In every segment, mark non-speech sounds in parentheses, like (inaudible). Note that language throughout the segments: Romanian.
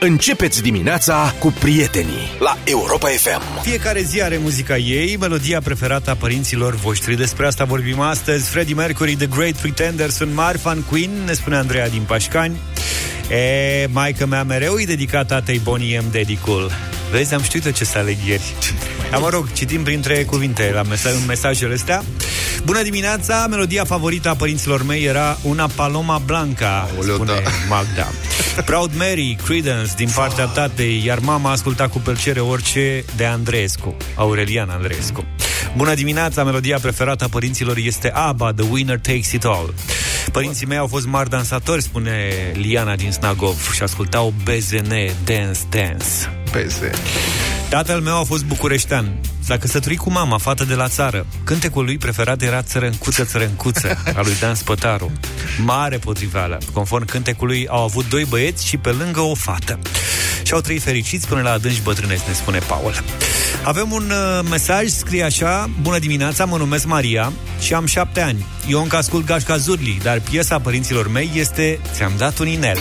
Începeți dimineața cu prietenii la Europa FM. Fiecare zi are muzica ei, melodia preferată a părinților voștri. Despre asta vorbim astăzi. Freddie Mercury, The Great Pretender, sunt mari fan Queen, ne spune Andreea din Pașcani. E, maica mea mereu îi dedicat tatei Bonnie M. Dedicul. Vezi, am știut ce să aleg ieri. Dar mă rog, citim printre cuvinte la mesaj, mesajele astea. Bună dimineața, melodia favorită a părinților mei era una Paloma Blanca, Oleu, spune da. Magda. Proud Mary, Credence, din partea tatei, iar mama asculta cu plăcere orice de Andreescu, Aurelian Andreescu. Bună dimineața, melodia preferată a părinților este ABBA, The Winner Takes It All. Părinții mei au fost mari dansatori, spune Liana din Snagov, și ascultau BZN, Dance Dance. Pese. Tatăl meu a fost bucureștean. S-a căsătorit cu mama, fată de la țară. Cântecul lui preferat era Țărâncuță, Țărâncuță, al lui Dan Spătaru. Mare potriveală. Conform cântecului, au avut doi băieți și pe lângă o fată. Și au trăit fericiți până la adânci bătrâneți, ne spune Paul. Avem un uh, mesaj, scrie așa Bună dimineața, mă numesc Maria și am șapte ani. Eu încă ascult Gașca Zurli, dar piesa părinților mei este Ți-am dat un inel.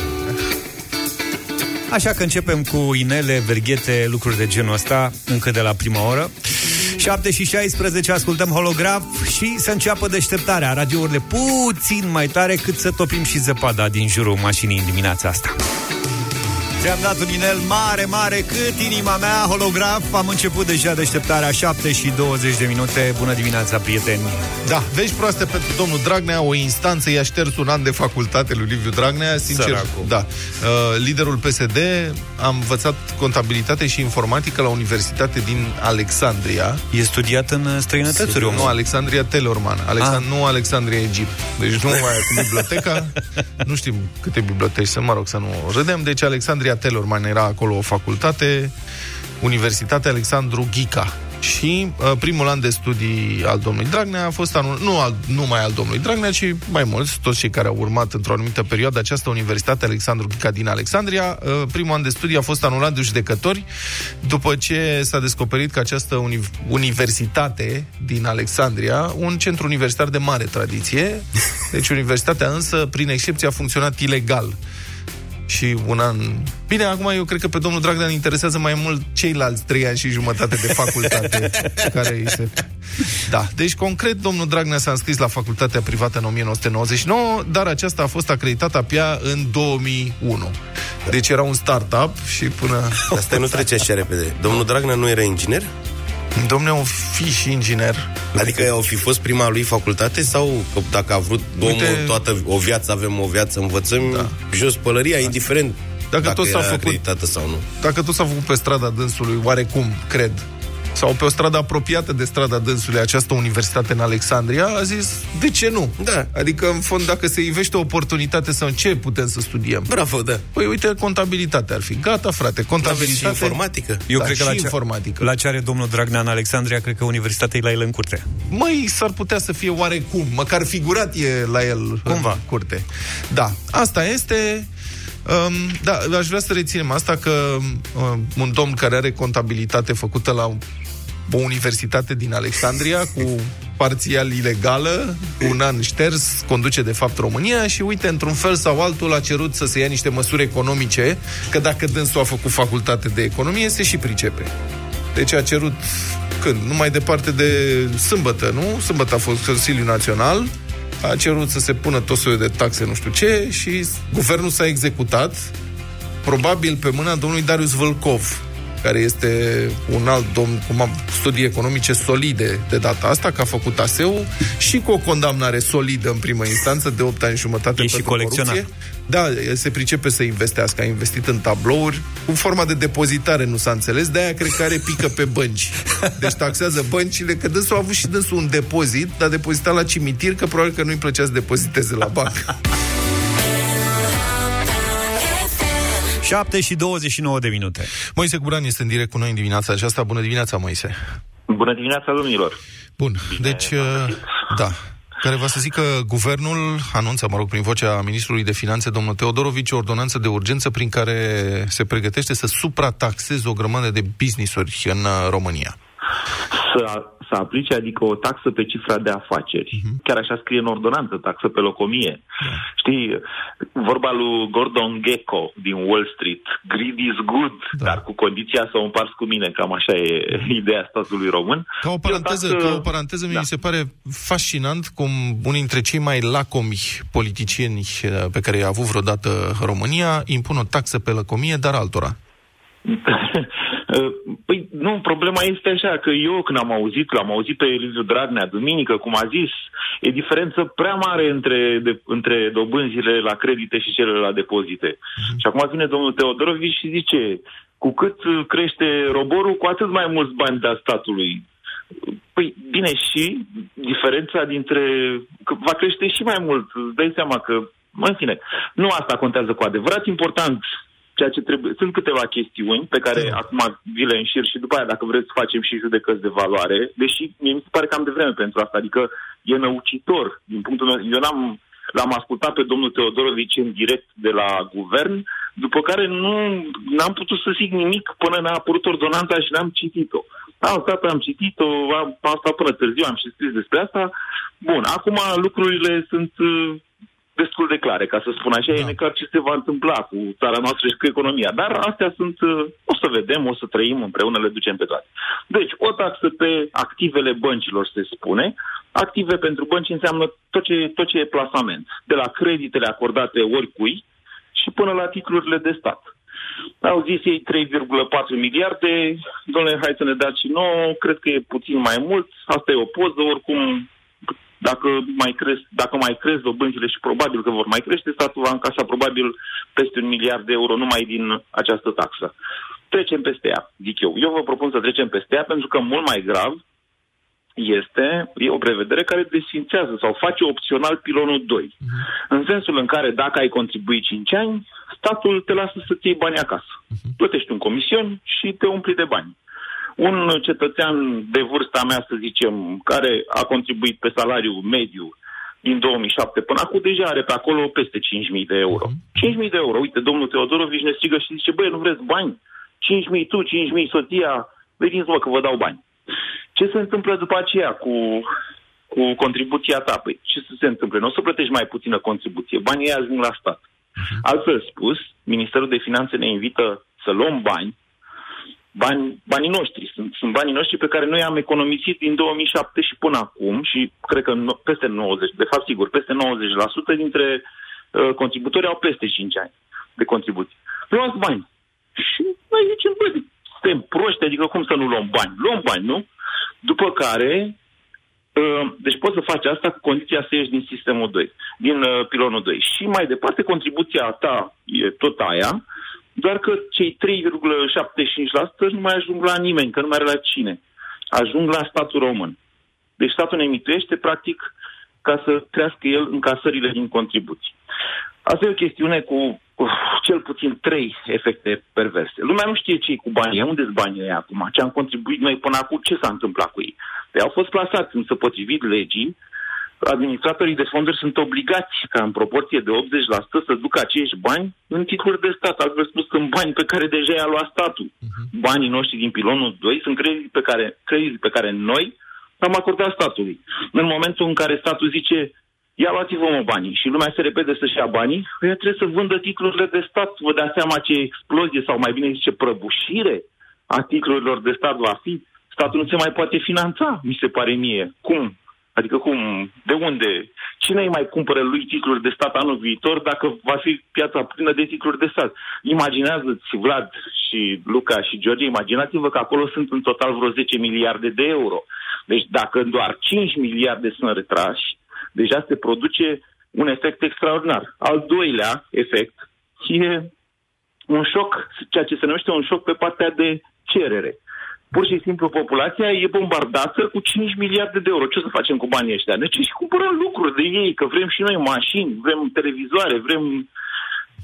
Așa că începem cu inele, verghete, lucruri de genul ăsta, încă de la prima oră. 7 și 16 ascultăm holograf și să înceapă deșteptarea. Radiourile puțin mai tare cât să topim și zăpada din jurul mașinii în dimineața asta. Ți-am dat un inel mare, mare cât inima mea, holograf. Am început deja deșteptarea 7 și 20 de minute. Bună dimineața, prieteni! Da, vești proaste pentru domnul Dragnea, o instanță i-a șters un an de facultate lui Liviu Dragnea, sincer, Săracul. da. Uh, liderul PSD a învățat contabilitate și informatică la Universitate din Alexandria. E studiat în străinătățuri, Nu, omul. Alexandria Telorman. Alexand- Ah. Nu Alexandria Egipt. Deci nu mai cu biblioteca. (laughs) nu știm câte biblioteci sunt, mă rog să nu râdem. Deci Alexandria Telorman era acolo o facultate, Universitatea Alexandru Ghica. Și uh, primul an de studii al domnului Dragnea a fost anul, nu al, numai al domnului Dragnea, ci mai mulți, toți cei care au urmat într-o anumită perioadă această Universitate Alexandru Ghica din Alexandria. Uh, primul an de studii a fost anulat de judecători după ce s-a descoperit că această uni- universitate din Alexandria, un centru universitar de mare tradiție, deci universitatea însă, prin excepție, a funcționat ilegal și un an... Bine, acum eu cred că pe domnul Dragnea îl interesează mai mult ceilalți trei ani și jumătate de facultate (laughs) care îi se... Da, deci concret, domnul Dragnea s-a înscris la facultatea privată în 1999, dar aceasta a fost acreditată abia în 2001. Deci era un start-up și până... Asta nu trece așa repede. Domnul Dragnea nu era inginer? Domnule, un fi și inginer. Adică au fi fost prima lui facultate sau că dacă a vrut omul Uite- toată o viață, avem o viață, învățăm da. jos pălăria, indiferent Dacă dacă tot s-a era făcut- acreditată sau nu. Dacă tot s-a făcut pe strada dânsului, oarecum, cred, sau pe o stradă apropiată de strada dânsului, această universitate în Alexandria, a zis, de ce nu? Da. Adică, în fond, dacă se ivește o oportunitate sau ce putem să studiem? Bravo, da. Păi uite, contabilitate ar fi. Gata, frate, Aveți și contabilitate. informatică. Eu Da, cred că și la ce, informatică. la ce are domnul Dragnea în Alexandria, cred că universitatea e la el în curte. Măi, s-ar putea să fie oarecum, măcar figurat e la el Cumva. în curte. Da, asta este... Um, da, aș vrea să reținem asta că um, un domn care are contabilitate făcută la o universitate din Alexandria cu parțial ilegală, un an șters, conduce de fapt România și uite, într-un fel sau altul a cerut să se ia niște măsuri economice, că dacă dânsul a făcut facultate de economie, se și pricepe. Deci a cerut când? Nu mai departe de sâmbătă, nu? Sâmbătă a fost Consiliul Național, a cerut să se pună tot soiul de taxe, nu știu ce, și guvernul s-a executat, probabil pe mâna domnului Darius Vâlcov, care este un alt domn cu am- studii economice solide de data asta, că a făcut ASEU și cu o condamnare solidă în primă instanță de 8 ani și jumătate E și pentru colecționar. corupție. Da, el se pricepe să investească, a investit în tablouri, cu forma de depozitare nu s-a înțeles, de-aia cred că are pică pe bănci. Deci taxează băncile, că dânsul a avut și dânsul un depozit, dar depozitat la cimitir, că probabil că nu-i plăcea să depoziteze la bancă. 7 și 29 de minute. Moise Guran este în direct cu noi în dimineața aceasta. Bună dimineața, Moise! Bună dimineața, domnilor! Bun, deci, uh, da, care va să zic că guvernul anunță, mă rog, prin vocea ministrului de finanțe, domnul Teodorovici, o ordonanță de urgență prin care se pregătește să suprataxeze o grămadă de business-uri în uh, România. să, să aplice, adică o taxă pe cifra de afaceri. Uh-huh. Chiar așa scrie în ordonanță, taxă pe locomie. Yeah. Știi, vorba lui Gordon Gecko din Wall Street, greed is good, da. dar cu condiția să o împarți cu mine, cam așa e (laughs) ideea statului român. Ca o paranteză, taxă... ca o paranteză da. mi se pare fascinant cum unii dintre cei mai lacomi politicieni eh, pe care i-a avut vreodată România impun o taxă pe lăcomie, dar altora. (laughs) Păi nu, problema este așa, că eu când am auzit, l-am auzit pe Eliviu Dragnea duminică, cum a zis, e diferență prea mare între, de, între dobânzile la credite și cele la depozite. Uh-huh. Și acum vine domnul Teodorovici și zice, cu cât crește roborul, cu atât mai mulți bani da statului. Păi bine, și diferența dintre... Că va crește și mai mult. Îți dai seama că, în fine, nu asta contează cu adevărat. Important ceea ce trebuie. Sunt câteva chestiuni pe care mm. acum vi le înșir și după aia, dacă vreți, facem și judecăți de valoare, deși mie mi se pare că am de vreme pentru asta, adică e năucitor. Din punctul meu, eu n-am, l-am ascultat pe domnul Teodorovici în direct de la guvern, după care nu n-am putut să zic nimic până n-a apărut ordonanța și n-am citit-o. Am stat, am citit-o, am, am stat până târziu, am și scris despre asta. Bun, acum lucrurile sunt destul de clare, ca să spun așa. Da. E neclar ce se va întâmpla cu țara noastră și cu economia. Dar astea sunt, uh, o să vedem, o să trăim împreună, le ducem pe toate. Deci, o taxă pe activele băncilor, se spune. Active pentru bănci înseamnă tot ce, tot ce e plasament. De la creditele acordate oricui și până la titlurile de stat. Au zis ei 3,4 miliarde, domnule, hai să ne dați și nouă, cred că e puțin mai mult, asta e o poză, oricum dacă mai cresc, dacă mai cresc dobânzile și probabil că vor mai crește, statul va încasa probabil peste un miliard de euro numai din această taxă. Trecem peste ea, zic eu. Eu vă propun să trecem peste ea pentru că mult mai grav este e o prevedere care desfințează sau face opțional pilonul 2. Uh-huh. Mhm. În sensul în care dacă ai contribuit 5 ani, statul te lasă să-ți iei bani acasă. Uh-huh. Plătești un comision și te umpli de bani un cetățean de vârsta mea, să zicem, care a contribuit pe salariu mediu din 2007 până acum, deja are pe acolo peste 5.000 de euro. 5.000 de euro. Uite, domnul Teodorovici ne strigă și zice, băi, nu vreți bani? 5.000 tu, 5.000 soția, veniți vă că vă dau bani. Ce se întâmplă după aceea cu, cu contribuția ta? Păi, ce să se întâmple? Nu o să plătești mai puțină contribuție. Banii ajung la stat. Altfel spus, Ministerul de Finanțe ne invită să luăm bani bani, banii noștri. Sunt, sunt banii noștri pe care noi am economisit din 2007 și până acum și cred că no, peste 90, de fapt sigur, peste 90% dintre uh, contributori au peste 5 ani de contribuții. Luați bani. Și noi zicem, băi, suntem proști, adică cum să nu luăm bani? Luăm bani, nu? După care, uh, deci poți să faci asta cu condiția să ieși din sistemul 2, din uh, pilonul 2. Și mai departe, contribuția ta e tot aia, doar că cei 3,75% nu mai ajung la nimeni, că nu mai are la cine. Ajung la statul român. Deci statul ne emituiește, practic, ca să crească el încasările din contribuții. Asta e o chestiune cu uh, cel puțin trei efecte perverse. Lumea nu știe ce cu banii, unde sunt banii acum, ce am contribuit noi până acum, ce s-a întâmplat cu ei. Ei au fost plasați însă potrivit legii administratorii de fonduri sunt obligați ca în proporție de 80% să ducă acești bani în titluri de stat. Altfel spus, sunt bani pe care deja i-a luat statul. Uh-huh. Banii noștri din pilonul 2 sunt credite pe care, credite pe care noi am acordat statului. În momentul în care statul zice ia luați-vă mă banii și lumea se repede să-și ia banii, ea trebuie să vândă titlurile de stat. Vă dați seama ce explozie sau mai bine zice prăbușire a titlurilor de stat va fi. Statul nu se mai poate finanța, mi se pare mie. Cum? Adică cum, de unde? Cine îi mai cumpără lui titluri de stat anul viitor dacă va fi piața plină de titluri de stat? Imaginează-ți, Vlad și Luca și George, imaginați-vă că acolo sunt în total vreo 10 miliarde de euro. Deci dacă doar 5 miliarde sunt retrași, deja se produce un efect extraordinar. Al doilea efect e un șoc, ceea ce se numește un șoc pe partea de cerere. Pur și simplu populația e bombardată cu 5 miliarde de euro. Ce să facem cu banii ăștia? Deci și cumpărăm lucruri de ei, că vrem și noi mașini, vrem televizoare, vrem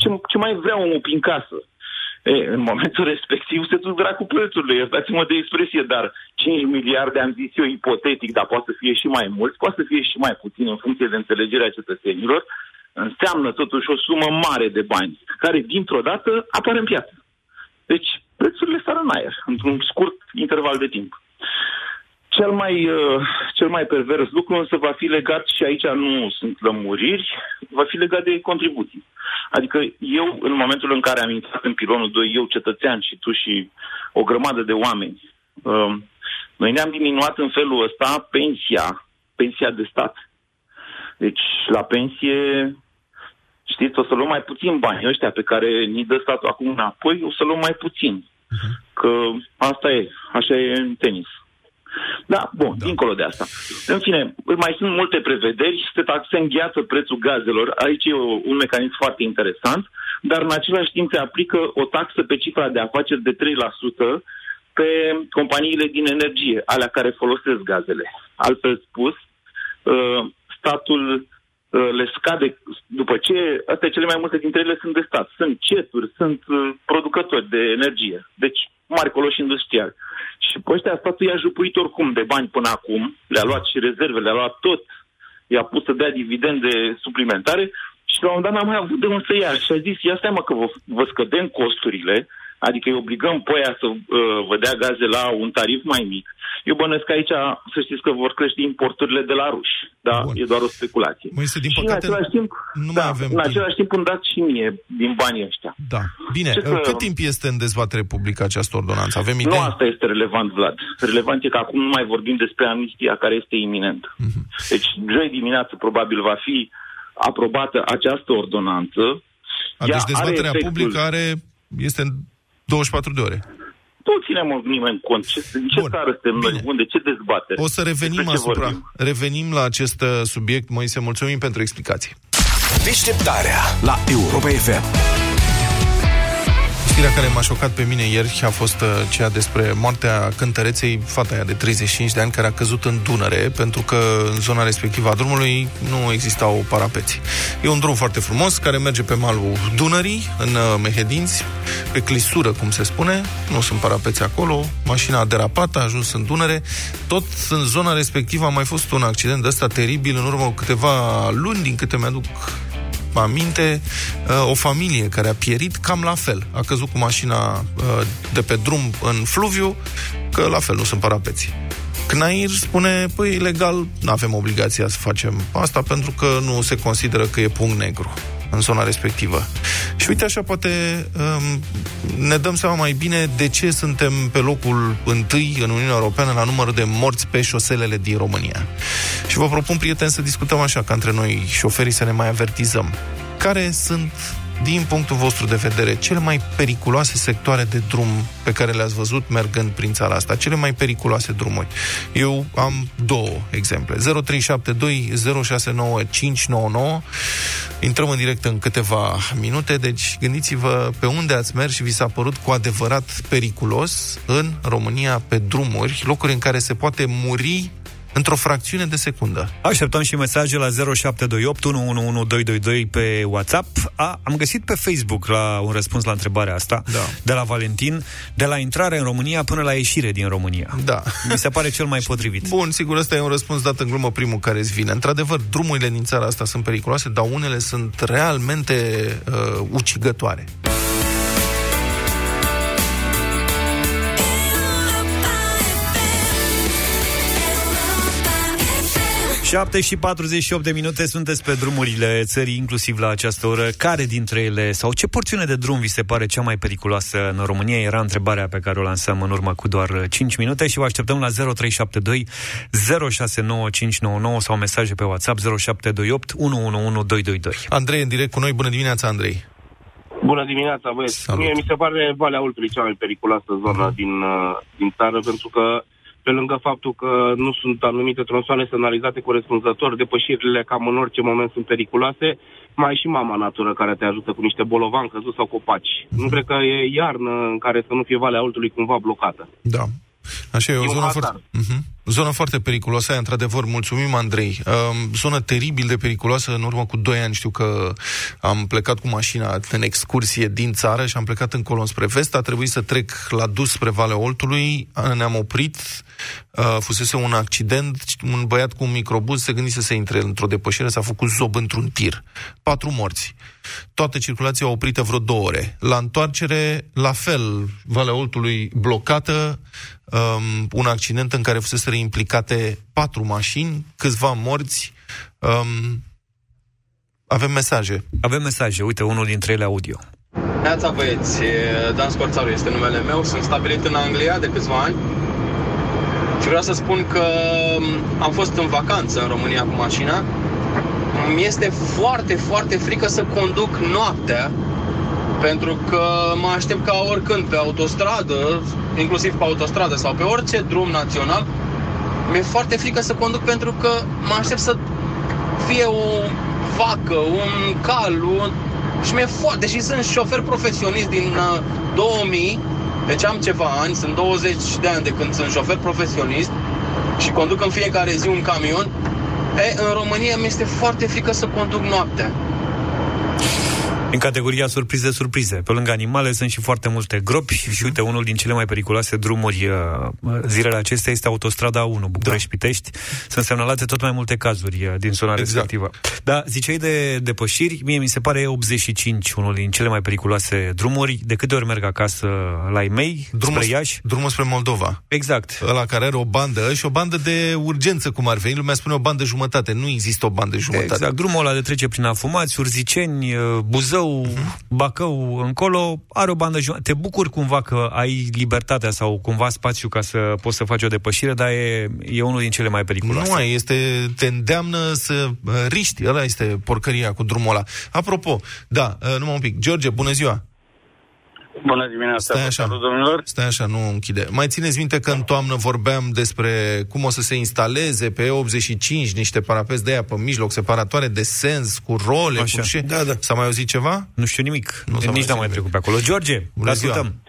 ce, ce mai vrea omul prin casă. E, în momentul respectiv se duc dracu prețurile, iertați-mă de expresie, dar 5 miliarde am zis eu ipotetic, dar poate să fie și mai mulți, poate să fie și mai puțin în funcție de înțelegerea cetățenilor, înseamnă totuși o sumă mare de bani, care dintr-o dată apare în piață. Deci, prețurile sar în aer, într-un scurt interval de timp. Cel mai, uh, cel mai pervers lucru însă va fi legat, și aici nu sunt lămuriri, va fi legat de contribuții. Adică eu, în momentul în care am intrat în pilonul 2, eu cetățean și tu și o grămadă de oameni, uh, noi ne-am diminuat în felul ăsta pensia, pensia de stat. Deci, la pensie, știți, o să luăm mai puțin bani ăștia pe care ni dă statul acum înapoi, o să luăm mai puțin. Uh-huh. Că asta e, așa e în tenis. Da, bun, da. dincolo de asta. În fine, mai sunt multe prevederi, se, se îngheață prețul gazelor, aici e o, un mecanism foarte interesant, dar în același timp se aplică o taxă pe cifra de afaceri de 3% pe companiile din energie, alea care folosesc gazele. Altfel spus, uh, statul uh, le scade după ce, astea cele mai multe dintre ele sunt de stat. Sunt ceturi, sunt uh, producători de energie. Deci mari coloși industriali. Și pe ăștia statul i-a jupuit oricum de bani până acum, le-a luat și rezerve, le-a luat tot, i-a pus să dea dividende suplimentare și la un moment dat n-a mai avut de unde să ia. Și a zis, ia seama că vă, vă scădem costurile, adică îi obligăm pe aia să uh, vă dea gaze la un tarif mai mic. Eu bănesc că aici, să știți că vor crește importurile de la ruși. Da? Bun. E doar o speculație. Mă este, din și păcate, în același timp, nu da, mai avem în timp. același timp îmi dați și mie din banii ăștia. Da. Bine, Ce să- cât timp este în dezbatere publică această ordonanță? Avem idei? Nu asta este relevant, Vlad. Relevant e că acum nu mai vorbim despre amnistia care este iminentă. Mhm. Deci, joi dimineață probabil va fi aprobată această ordonanță. A, Ea deci dezbaterea are efectul- publică are, este în 24 de ore. Nu ținem nimeni cont. Ce, în ce Bun. țară suntem noi? Bine. Unde? Ce dezbatere? O să revenim Despre ce asupra, vorbim? revenim la acest uh, subiect. Moise, mulțumim pentru explicații. Deșteptarea la Europa FM. Știrea care m-a șocat pe mine ieri a fost uh, cea despre moartea cântăreței, fata aia de 35 de ani, care a căzut în Dunăre, pentru că în zona respectivă a drumului nu existau parapeți. E un drum foarte frumos, care merge pe malul Dunării, în uh, Mehedinți, pe clisură, cum se spune, nu sunt parapeți acolo, mașina a derapat, a ajuns în Dunăre, tot în zona respectivă a mai fost un accident de ăsta teribil în urmă cu câteva luni, din câte mi-aduc aminte, uh, o familie care a pierit cam la fel. A căzut cu mașina uh, de pe drum în fluviu, că la fel nu sunt parapeți. CNAIR spune, păi, legal, nu avem obligația să facem asta pentru că nu se consideră că e punct negru în zona respectivă. Și uite așa, poate um, ne dăm seama mai bine de ce suntem pe locul întâi în Uniunea Europeană la numărul de morți pe șoselele din România. Și vă propun, prieteni, să discutăm așa, ca între noi șoferii să ne mai avertizăm. Care sunt din punctul vostru de vedere, cele mai periculoase sectoare de drum pe care le-ați văzut mergând prin țara asta? Cele mai periculoase drumuri. Eu am două exemple. 0372 069 599 Intrăm în direct în câteva minute, deci gândiți-vă pe unde ați mers și vi s-a părut cu adevărat periculos în România pe drumuri, locuri în care se poate muri într-o fracțiune de secundă. Așteptăm și mesaje la 0728 111222 pe WhatsApp. A, am găsit pe Facebook la un răspuns la întrebarea asta, Da. de la Valentin, de la intrare în România până la ieșire din România. Da. Mi se pare cel mai potrivit. Bun, sigur, ăsta e un răspuns dat în glumă primul care îți vine. Într-adevăr, drumurile din țara asta sunt periculoase, dar unele sunt realmente uh, ucigătoare. 7 și 48 de minute sunteți pe drumurile țării, inclusiv la această oră. Care dintre ele, sau ce porțiune de drum vi se pare cea mai periculoasă în România? Era întrebarea pe care o lansăm în urmă cu doar 5 minute și vă așteptăm la 0372 069599 sau mesaje pe WhatsApp 0728 111222. Andrei, în direct cu noi. Bună dimineața, Andrei. Bună dimineața, băieți. Salut. Mie mi se pare Valea Oltului cea mai periculoasă zonă din, uh, din țară, pentru că pe lângă faptul că nu sunt anumite tronsoane semnalizate corespunzător, depășirile cam în orice moment sunt periculoase, mai ai și mama natură care te ajută cu niște bolovan căzuți sau copaci. Nu cred că e iarnă în care să nu fie Valea Oltului cumva blocată. Da. Așa e, o E un zonă hazard. foarte, uh-huh. zonă foarte periculoasă, aia, într-adevăr, mulțumim, Andrei. Um, zonă teribil de periculoasă, în urmă cu 2 ani știu că am plecat cu mașina în excursie din țară și am plecat încolo spre vest, a trebuit să trec la dus spre Valea Oltului, ne-am oprit, uh, fusese un accident, un băiat cu un microbuz se gândise să intre într-o depășire, s-a făcut zob într-un tir. Patru morți. Toată circulația oprită vreo două ore. La întoarcere, la fel, Valea Oltului blocată, um, un accident în care fusese implicate patru mașini, câțiva morți. Um, avem mesaje. Avem mesaje, uite, unul dintre ele audio. Neața băieți, Dan Scorțaru este numele meu, sunt stabilit în Anglia de câțiva ani și vreau să spun că am fost în vacanță în România cu mașina. Mi este foarte, foarte frică să conduc noaptea pentru că mă aștept ca oricând pe autostradă, inclusiv pe autostradă sau pe orice drum național, mi-e foarte frică să conduc pentru că mă aștept să fie o vacă, un cal, un... și mi-e foarte, deși sunt șofer profesionist din uh, 2000, deci am ceva ani, sunt 20 de ani de când sunt șofer profesionist și conduc în fiecare zi un camion, e, în România mi este foarte frică să conduc noaptea. În categoria surprize-surprize. Pe lângă animale sunt și foarte multe gropi uh-huh. și uite, unul din cele mai periculoase drumuri uh, zilele acestea este autostrada 1, București-Pitești. Da. Sunt semnalate tot mai multe cazuri uh, din zona exact. respectivă. Da, ziceai de depășiri, mie mi se pare 85, unul din cele mai periculoase drumuri. De câte ori merg acasă la ei mei, drumul, spre Iași? Drumul spre Moldova. Exact. Ăla care are o bandă și o bandă de urgență, cum ar veni. Lumea spune o bandă jumătate. Nu există o bandă jumătate. Exact. Drumul ăla de trece prin Afumați, Urziceni, uh, Buzău, Buzău, Bacău, încolo, are o bandă jumătate. Te bucuri cumva că ai libertatea sau cumva spațiu ca să poți să faci o depășire, dar e, e unul din cele mai periculoase. Nu, este, te îndeamnă să uh, riști. Ăla este porcăria cu drumul ăla. Apropo, da, uh, numai un pic. George, bună ziua! Bună dimineața, Stai așa, salut, domnilor. Stai așa, nu închide. Mai țineți minte că în toamnă vorbeam despre cum o să se instaleze pe E85 niște parapeți de aia pe mijloc, separatoare de sens, cu role, Așa. cu ce? Da, da. S-a mai auzit ceva? Nu știu nimic. Nu s-a mai Nici n-am mai auzit trecut pe acolo. George, Bună vă ziua. ascultăm.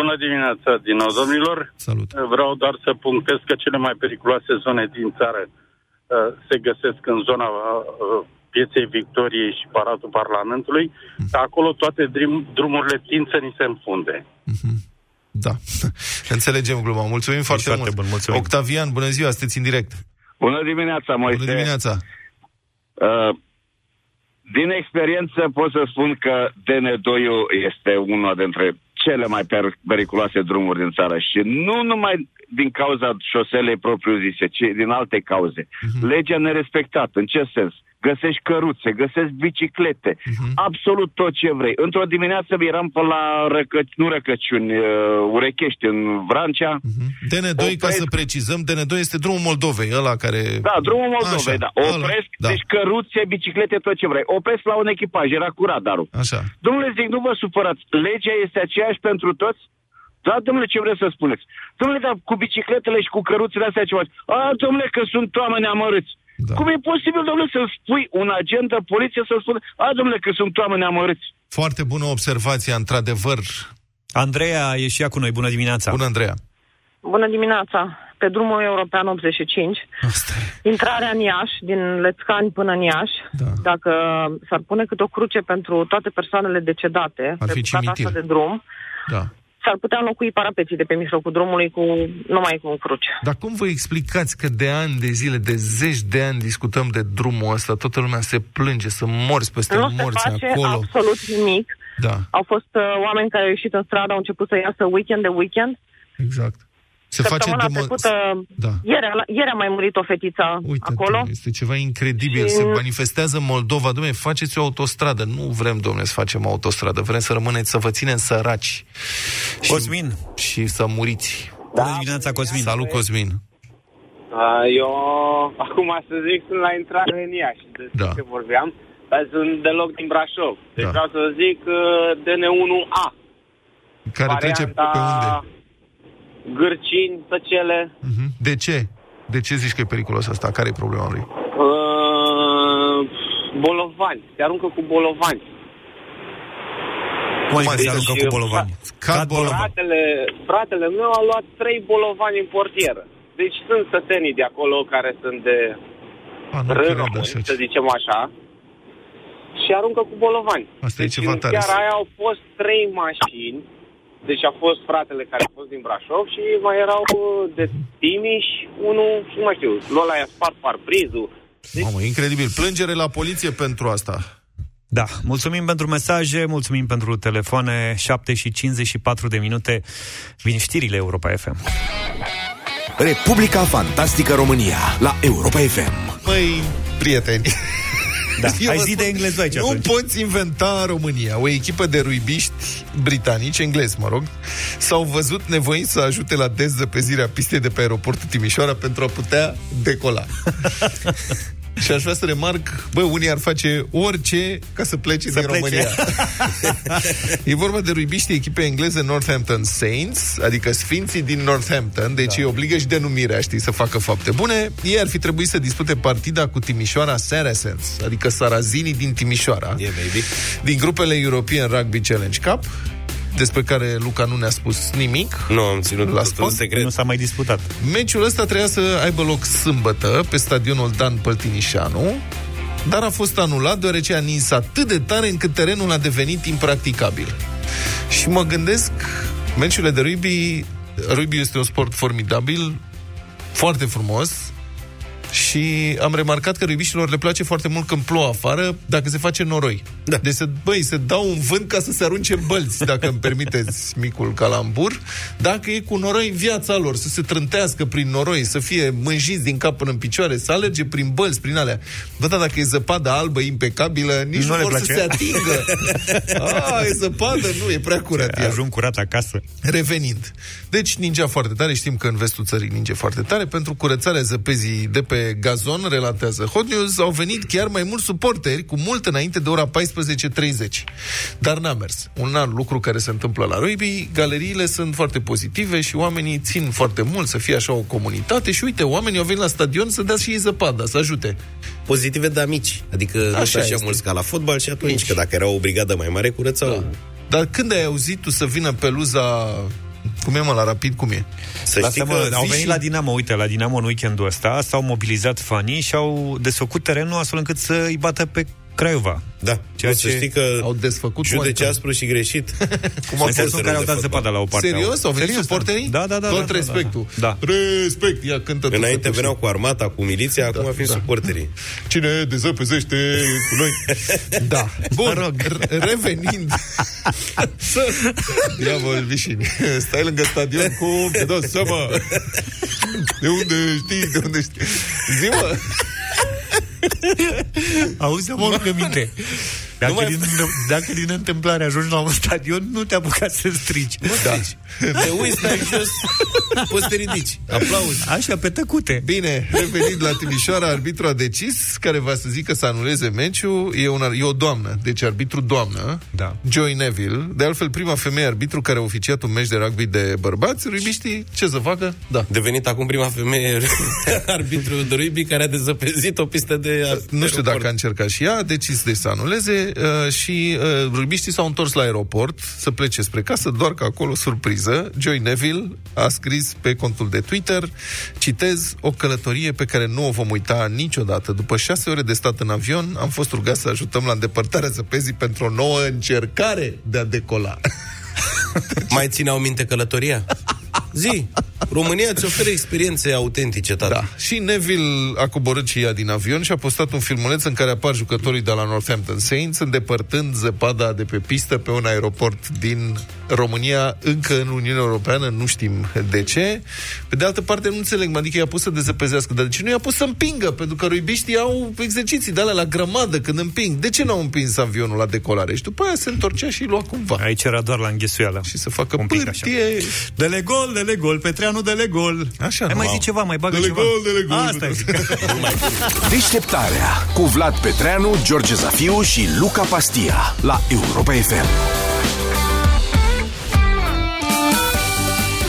Bună dimineața din nou, domnilor. Salut. Vreau doar să punctez că cele mai periculoase zone din țară uh, se găsesc în zona uh, pieței Victoriei și Paratul Parlamentului. Acolo toate drum, drumurile tind să ni se înfunde. Da. (laughs) Înțelegem gluma. Mulțumim foarte, foarte mult. bun, mulțumim. Octavian, bună ziua, sunteți în direct. Bună dimineața, Moise. Bună dimineața. Uh, din experiență pot să spun că DN2-ul este una dintre cele mai per- periculoase drumuri din țară și nu numai din cauza șoselei propriu-zise, ci din alte cauze. Mhm. Legea nerespectată. În ce sens? Găsești căruțe, găsești biciclete, Mhm. absolut tot ce vrei. Într-o dimineață eram pe la răcă, nu răcăciuni, uh, urechești în Vrancea. Mhm. DN2, ca Opresc. să precizăm, DN2 este drumul Moldovei, ăla care... Da, drumul Moldovei, Așa, da. ăla, Opresc, da. deci căruțe, biciclete, tot ce vrei. Opresc la un echipaj, era cu radarul. Așa. Domnule, zic, nu vă supărați. Legea este aceeași pentru toți? Da, domnule, ce vreți să spuneți? Domnule, dar cu bicicletele și cu căruțele astea ce faci? A, domnule, că sunt oameni amărâți. Da. Cum e posibil, domnule, să spui un agent de poliție să spună, a, domnule, că sunt oameni amărâți? Foarte bună observație, într-adevăr. Andreea e și ea cu noi. Bună dimineața. Bună, Andreea. Bună dimineața! Pe drumul european 85, Asta e. intrarea în Iași, din Lețcani până în Iași, Da. dacă s-ar pune câte o cruce pentru toate persoanele decedate Ar pe fi bucata cimitir. asta de drum, Da. S-ar putea înlocui parapeții de pe mijlocul drumului cu numai cu un cruce. Dar cum vă explicați că de ani de zile, de zeci de ani discutăm de drumul ăsta, toată lumea se plânge, să morți peste nu se morți face acolo? absolut nimic. Da, Au fost uh, oameni care au ieșit în stradă, au început să iasă weekend de weekend. exact. Se face Săptămâna demo... trecută, Da. ieri, a- ieri a mai murit o fetiță Uite, acolo. este ceva incredibil. Și- Se manifestează Moldova. Dom'le, faceți o autostradă. Nu vrem, domnule, să facem o autostradă. Vrem să rămâneți, să vă ținem săraci. Și, Cosmin. Și să muriți. Bună dimineața, Cosmin. Salut, Cosmin. Eu, acum să zic, sunt la intrare în Iași, despre Da. ce vorbeam, dar sunt deloc din Brașov. Deci Da. vreau să zic uh, DN1A. Care trece pe unde? Gârcini, Tăcele, Mhm. De ce? De ce zici că e periculos asta? Care e problema lui? uh, bolovani. Se aruncă cu bolovani. Cum adică Deci, se aruncă cu bolovani? Cad bolovan. Fratele, fratele meu a luat trei bolovani în portieră. Deci sunt sătenii de acolo care sunt de A, nu rând cred români, așa. să zicem așa, și aruncă cu bolovani. Asta e deci ceva în tare. seara aia au fost trei mașini Deci a fost fratele care a fost din Brașov și mai erau uh, de Timiș, unul, și nu mai știu, Lola i-a spart parbrizul. Deci... Mamă, incredibil. Plângere la poliție pentru asta. Da, mulțumim pentru mesaje, mulțumim pentru telefoane, 7 și 54 de minute, vin știrile Europa FM. Republica Fantastică România la Europa FM. Măi, prieteni, Da, Eu hai vă zi spun, de engleză aici Nu atunci. poți inventa în România. O echipă de ruibiști britanici, englezi, mă rog, s-au văzut nevoiți să ajute la dezăpezirea pistei de pe aeroportul Timișoara pentru a putea decola. (laughs) (laughs) Și aș vrea să remarc, bă, unii ar face orice ca să plece Să din plece. România. (laughs) e vorba de ruibiștii echipei engleze Northampton Saints, adică Sfinții din Northampton, deci da. îi obligă și denumirea, știi, să facă fapte bune. Ei ar fi trebuit să dispute partida cu Timișoara Saracens, adică Sarazinii din Timișoara, Yeah, baby. din grupele European Rugby Challenge Cup, despre care Luca nu ne-a spus nimic. Nu, am ținut La la spot? în secret. Nu s-a mai disputat. Meciul ăsta trebuia să aibă loc sâmbătă pe stadionul Dan Păltinișanu, dar a fost anulat deoarece a nins atât de tare încât terenul a devenit impracticabil. Și mă gândesc, meciurile de rugby, rugby este un sport formidabil, foarte frumos, și am remarcat că rugbiștilor le place foarte mult când plouă afară, dacă se face noroi. Da. Deci, se, băi, se dau un vânt ca să se arunce în bălți, dacă îmi permiteți (laughs) micul calambur. Dacă e cu noroi în viața lor, să se trântească prin noroi, să fie mânjiți din cap până în picioare, să alerge prin bălți, prin alea. Bă, da, dacă e zăpadă albă, impecabilă, nici Nu nu, le vor place. să se atingă. A, (laughs) e zăpadă? Nu, e prea curat. ea. Ajung curat acasă. Revenind. Deci ningea foarte tare, știm că în vestul țării ninge foarte tare. Pentru curățarea zăpezii de pe gazon, relatează Hot News, au venit chiar mai mulți suporteri, cu mult înainte de ora 14.30. Dar n-a mers. Un alt lucru care se întâmplă la rugby, galeriile sunt foarte pozitive și oamenii țin foarte mult să fie așa o comunitate și uite, oamenii au venit la stadion să dea și ei zăpada, să ajute. Pozitive de amici. Adică nu Așa sunt așa este. mulți ca la fotbal și atunci, că dacă era o brigadă mai mare, curățau. Da. Dar când ai auzit tu să vină peluza cum e mă, la rapid, cum e? Să știi Lasă-mă, că au vii venit și- la Dinamo, uite, la Dinamo în weekendul ăsta, s-au mobilizat fanii și au desfăcut terenul astfel încât să îi bată pe Craiova. Da, Ceea Ceea să ce știi că Au desfăcut judece cum aspru și greșit. (laughs) Cum a În sensul fost în care au dat zăpada la o parte. Serios? Au venit Serios, suporterii? Da, da, da. Tot da, da, respectul. Da. Respect! Ia cântă tu, Înainte Cătuș. veneau cu armata, cu miliția, acum fiind da. suporterii. Cine dezăpezește cu noi. (laughs) Da. Bun, Mă rog. r- revenind. (laughs) Diavol vișini. Stai lângă stadion cu... Te dau seama. De unde știi? De unde știi? Zi-mă. Auzi, am o minte. Dacă, mai- din, dacă din întâmplare ajungi la un stadion, nu te apuca să strici. Da. Te uiți, stai jos, poți să te ridici. Aplauzi. Așa, pe tăcute. Bine, revenind la Timișoara, arbitru a decis, care va să zică să anuleze meciul, e, una, e o doamnă, deci arbitru doamnă, Da. Joy Neville, de altfel prima femeie arbitru care a oficiat un meci de rugby de bărbați, rubiștii, ce să facă? Da. Devenit acum prima femeie (laughs) arbitru de rugby care a dezăpezit o pistă de Nu știu dacă a încercat și ea, a decis de să anuleze uh, și uh, rubiștii s-au întors la aeroport să plece spre casă, doar că acolo, surpriză, Joy Neville a scris pe contul de Twitter, citez, o călătorie pe care nu o vom uita niciodată. După șase ore de stat în avion, am fost rugat să ajutăm la îndepărtarea zăpezii pentru o nouă încercare de a decola. (laughs) (laughs) Mai țineau minte călătoria? Zi, România îți oferă experiențe autentice, tată. Da. Și Neville a coborât și ea din avion și a postat un filmuleț în care apar jucătorii de la Northampton Saints îndepărtând zăpada de pe pistă pe un aeroport din România, încă în Uniunea Europeană, nu știm de ce. Pe de altă parte, nu înțeleg, adică i-a pus să dezăpezească, dar de ce nu i-a pus să împingă? Pentru că ruibiștii au exerciții de alea la grămadă când împing. De ce n-au împins avionul la decolare? Și după aia se întorcea și îi lua cumva. Aici era doar la înghesuială. Și să facă Un pic așa. pârtie. Dele gol, dele gol, Petreanu dele gol. Așa, Hai nu, mai au. zi ceva, mai bagă Dele ceva. gol, dele gol. Asta (laughs) e. Deșteptarea cu Vlad Petreanu, George Zafiu și Luca Pastia la Europa FM.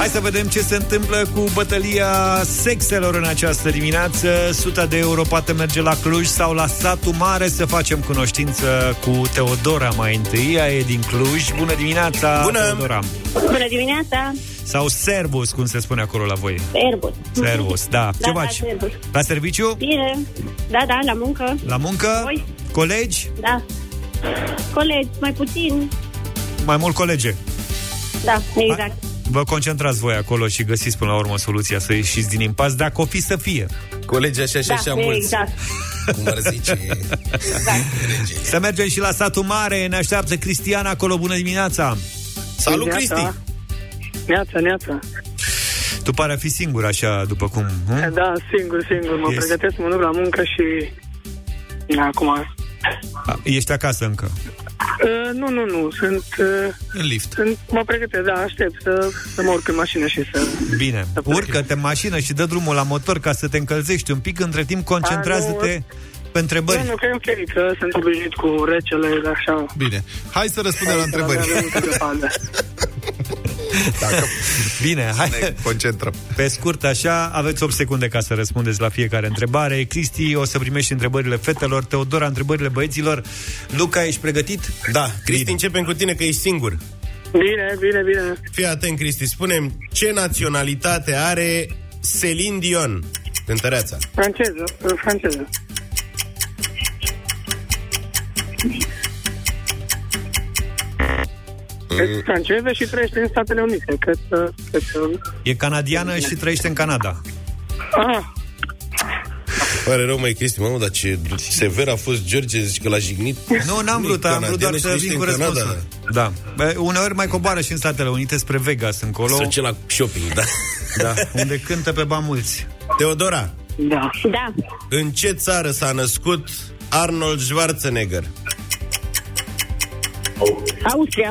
Hai să vedem ce se întâmplă cu bătălia sexelor în această dimineață. Suta de euro poate merge la Cluj sau la satul mare să facem cunoștință cu Teodora mai întâi. Ea e din Cluj. Bună dimineața, Bună! Teodora! Bună dimineața, Sau Servus, cum se spune acolo la voi. Airbus. Servus, da. Da, Ce da, faci? Servus. La serviciu? Bine, da, da, la muncă, La muncă? Voi? Colegi? da. Colegi, mai puțin, Mai mult colege. da, exact. Vă concentrați voi acolo și găsiți până la urmă soluția să ieșiți din impas, dacă o fi să fie. Colegi așa și Da, așa mulți. exact. Cum ar zice Să mergem și la satul mare, ne așteaptă Cristiana acolo, bună dimineața! Salut, Neața. Cristi! Neața, neața. Tu pare a fi singur așa, după cum... Hm? Da, singur, singur. Mă Yes. pregătesc, mă duc la muncă și... Da, acum... A, Ești acasă încă. Uh, nu, nu, nu. Sunt... Uh, În lift. sunt mă pregătesc, da, aștept să, să mă urc în mașină și să... Bine, urcă-te în mașină și dă drumul la motor ca să te încălzești un pic, între timp concentrează-te pe întrebări. Nu, nu, că e ok, că sunt obișnuit cu recele, așa... Bine. Hai să răspundem la întrebări. (laughs) Avem multe de fază. Dacă Bine, hai. ne concentrăm. Pe scurt, așa, aveți 8 secunde ca să răspundeți la fiecare întrebare. Cristi, o să primești întrebările fetelor, Teodora, întrebările băieților. Luca, ești pregătit? Da, Cristi, începem cu tine că ești singur. Bine, bine, bine. Fii atent, Cristi, spune ce naționalitate are Celine Dion? Cântăreața. Franceză, uh, franceză. Mm. franceză și trăiește în Statele Unite. Cred că... Cred că... E canadiană și trăiește în Canada. Ah, Pare rău, mai Cristi, mamă, dar ce sever a fost George, zici că l-a jignit. Nu, n-am vrut, am vrut doar să vin cu răspunsul. Da. Bă, uneori mai coboară și în Statele Unite spre Vegas încolo. Să duce la shopping, da. Da, unde cântă pe bani mulți. Teodora, da. Da. în ce țară s-a născut Arnold Schwarzenegger? Austria.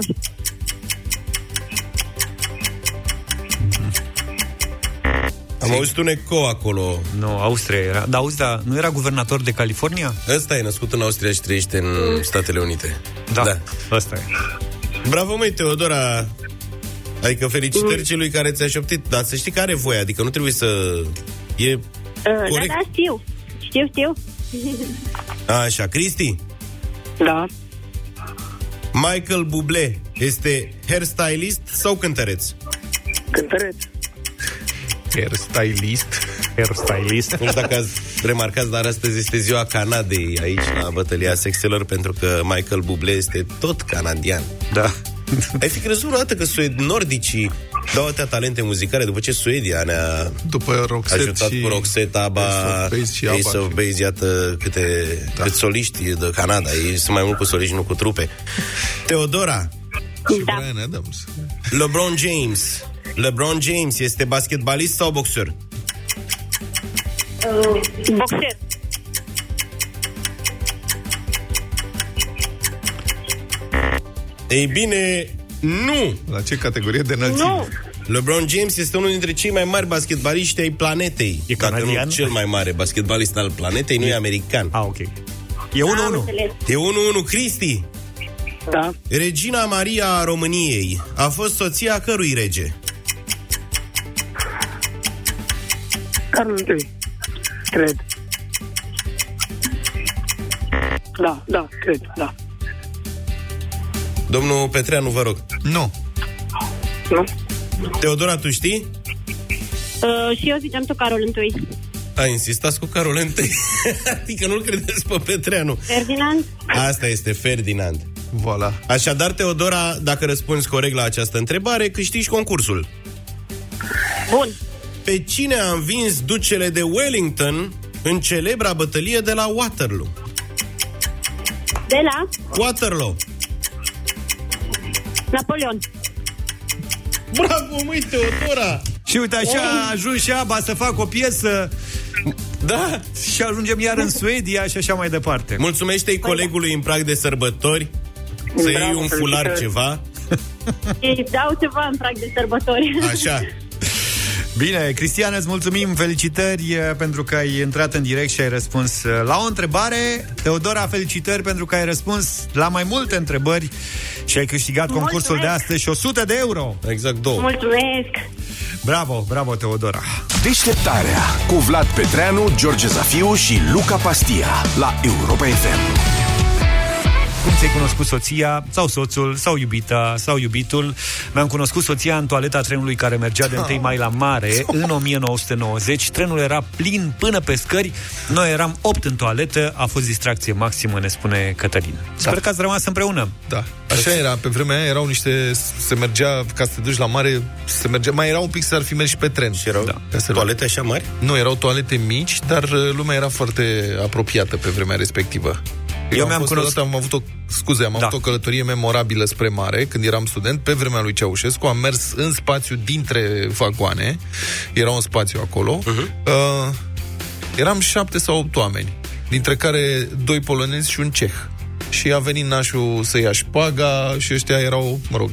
Am auzit un eco acolo. Nu, Austria era. Da, auzi, da, nu era guvernator de California? Ăsta e născut în Austria și trăiește în Statele Unite. Da, da. ăsta e. Bravo, măi, Teodora! Adică felicitări celui care ți-a șoptit, dar să știi că are voie, adică nu trebuie să... E Uh, da, corect. da, știu. Știu, știu. Așa, Cristi? Da. Michael Bublé este hairstylist sau cântăreț? Cântăreț. Hairstylist. Hairstylist. Nu știu dacă ați remarcat, dar astăzi este ziua Canadei aici la bătălia sexelor, pentru că Michael Bublé este tot canadian. Da. Ai fi crezut vreodată că sued nordicii dau atâtea talente muzicale după ce Suedia ne-a După Roxette ajutat și cu Roxette, ABBA, Ace of Base și Ace ABBA. of Base, iată câte, da. cât soliști de Canada. Ei sunt mai mult cu soliști, nu cu trupe. Teodora, Și Da. Brian Adams. LeBron James. LeBron James este basketbalist sau boxer? Uh, boxer. Ei bine, nu! La ce categorie de înălțime? Nu. LeBron James este unul dintre cei mai mari basketbaliști ai planetei. E Dacă canadian? nu cel mai mare basketbalist al planetei, nu e american. Ah, ok. E 1-1. Am înțeles. E 1-1 Cristi. Da. Regina Maria a României a fost soția cărui rege? Carol I. Cred. Da, da, cred, da. Domnul Petreanu, vă rog. Nu. Nu? Teodora, tu știi? Uh, și eu ziceam tu Carol întâi. A insistat cu Carol întâi. (laughs) adică nu-l credeți pe Petreanu. Ferdinand? Asta este Ferdinand. Voilà. Așadar, Teodora, dacă răspunzi corect la această întrebare, câștigi concursul. Bun. Pe cine a învins ducele de Wellington în celebra bătălie de la Waterloo? De la Waterloo. Napoleon. Bravo, măi, Teodora! Și uite, așa a ajuns și ABBA să facă o piesă Da! și ajungem iar în Suedia și așa mai departe. Mulțumește-i colegului în prag de sărbători să iei un fular felicitări. ceva. Ei dau ceva în prag de sărbători. Așa. (laughs) Bine, Cristian, îți mulțumim, felicitări eh, pentru că ai intrat în direct și ai răspuns eh, la o întrebare. Teodora, felicitări pentru că ai răspuns la mai multe întrebări și ai câștigat Mulțumesc. concursul de astăzi și 100 de euro. Exact două. Mulțumesc. Bravo, bravo, Teodora. Deșteptarea cu Vlad Petreanu, George Zafiu și Luca Pastia la Europa FM. Cum ți-ai cunoscut soția sau soțul sau iubita sau iubitul. Mi-am cunoscut soția în toaleta trenului care mergea de 1 mai la mare în (laughs) 1990. Trenul era plin până pe scări. Noi eram 8 în toaletă. A fost distracție maximă, ne spune Cătălin. Sper că ați rămas împreună. Da. Așa era, pe vremea aia erau niște, se mergea, ca să te duci la mare, se mergea, mai era un pic să ar fi mers și pe tren. Și erau Ca să- toalete așa mari? Nu, erau toalete mici, dar uh, lumea era foarte apropiată pe vremea respectivă. Eu am mi-am fost cunoscut- odată, am avut o, scuze, am Da. avut o călătorie memorabilă spre mare când eram student, pe vremea lui Ceaușescu, am mers în spațiu dintre vagoane, era un spațiu acolo, uh-huh. uh, eram șapte sau opt oameni, dintre care doi polonezi și un ceh. Și a venit nașul să ia șpaga și ăștia erau, mă rog,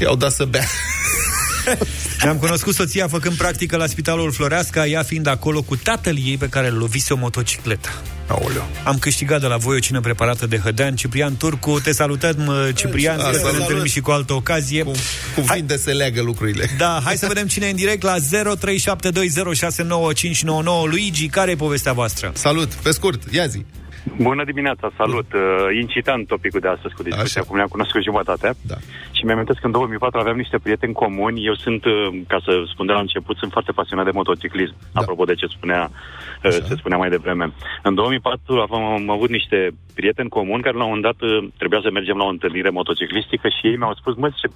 i-au dat să bea. (laughs) Mi-am cunoscut soția făcând practică la Spitalul Floreasca, ea fiind acolo cu tatăl ei pe care îl lovise o motocicletă. Aoleu. Am câștigat de la voi o cină preparată de Hădean. Ciprian Turcu, te salutăm, uh, Ciprian, A, sper să ne salut. întâlnim și cu altă ocazie. Cum, cum vin de se leagă lucrurile. Da, hai să vedem cine e în direct la 0372069599. Luigi, care e povestea voastră? Salut, pe scurt, ia zi. Bună dimineața, salut! Uh, incitant topicul de astăzi cu discuția, cum ne-am cunoscut jumătate. Da. Și mi-am amintesc că în 2004 aveam niște prieteni comuni. Eu sunt, uh, ca să spun de la început, sunt foarte pasionat de motociclism, da. apropo de ce spunea, uh, ce spunea mai devreme. În 2004 aveam, am avut niște prieteni comuni care la un moment dat uh, trebuia să mergem la o întâlnire motociclistică și ei mi-au spus, mă, zice,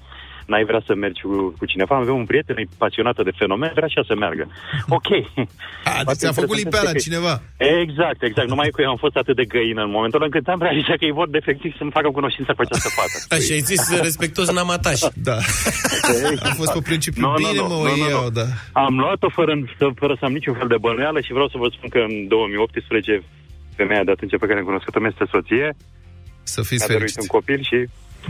n-ai vrea să mergi cu, cu cineva? Avem un prieten, e pasionată de fenomen, vrea și ea să meargă. (laughs) Ok. A, deci ți-a făcut lipeala cineva. Exact, exact. Numai că eu am fost atât de găină în momentul încât am realizat că ei vor efectiv să-mi facă cunoștință cu această fată. (laughs) Așa ai zis respectos n-am ataș. (laughs) Da. A fost pe principiu, Nu, nu, bine nu, mă, nu, o nu, iau, nu. da. Am luat-o fără, să- fără să am niciun fel de bănuială și vreau să vă spun că în 2018 femeia de atunci pe care am cunoscut-o mi este soție. Să fiți a dăruit fericiți. un copil și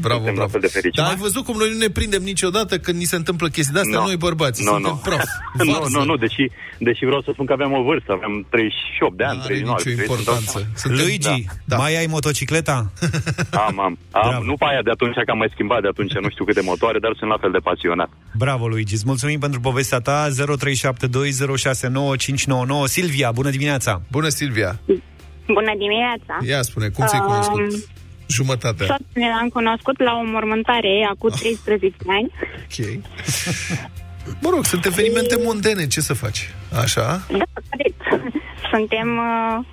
Bravo, suntem bravo. la fel de fericiți. Dar ai văzut cum noi nu ne prindem niciodată când ni se întâmplă chestii de-astea, Nu. noi bărbații, Nu, suntem nu. prof. (laughs) nu, varză. nu, nu, deși, deși vreau să spun că aveam o vârstă, aveam 38 de ani, Are 39. nicio trei, importanță. sunt- Suntem- Luigi, Da. mai ai motocicleta? (laughs) Am, am. am nu pe aia de atunci, că am mai schimbat de atunci, nu știu câte motoare, dar sunt la fel de pasionat. Bravo, Luigi. Îți mulțumim pentru povestea ta. 0372069599. Silvia, bună dimineața! Bună, Silvia! Bună dimineața! Ia spune, cum ți-ai Um, cunoscut jumătatea? Soțul l-am cunoscut la o mormântare acum 13 ani. Ok. Mă rog, sunt evenimente mondene, ce să faci? Așa? Da, corect. Suntem uh,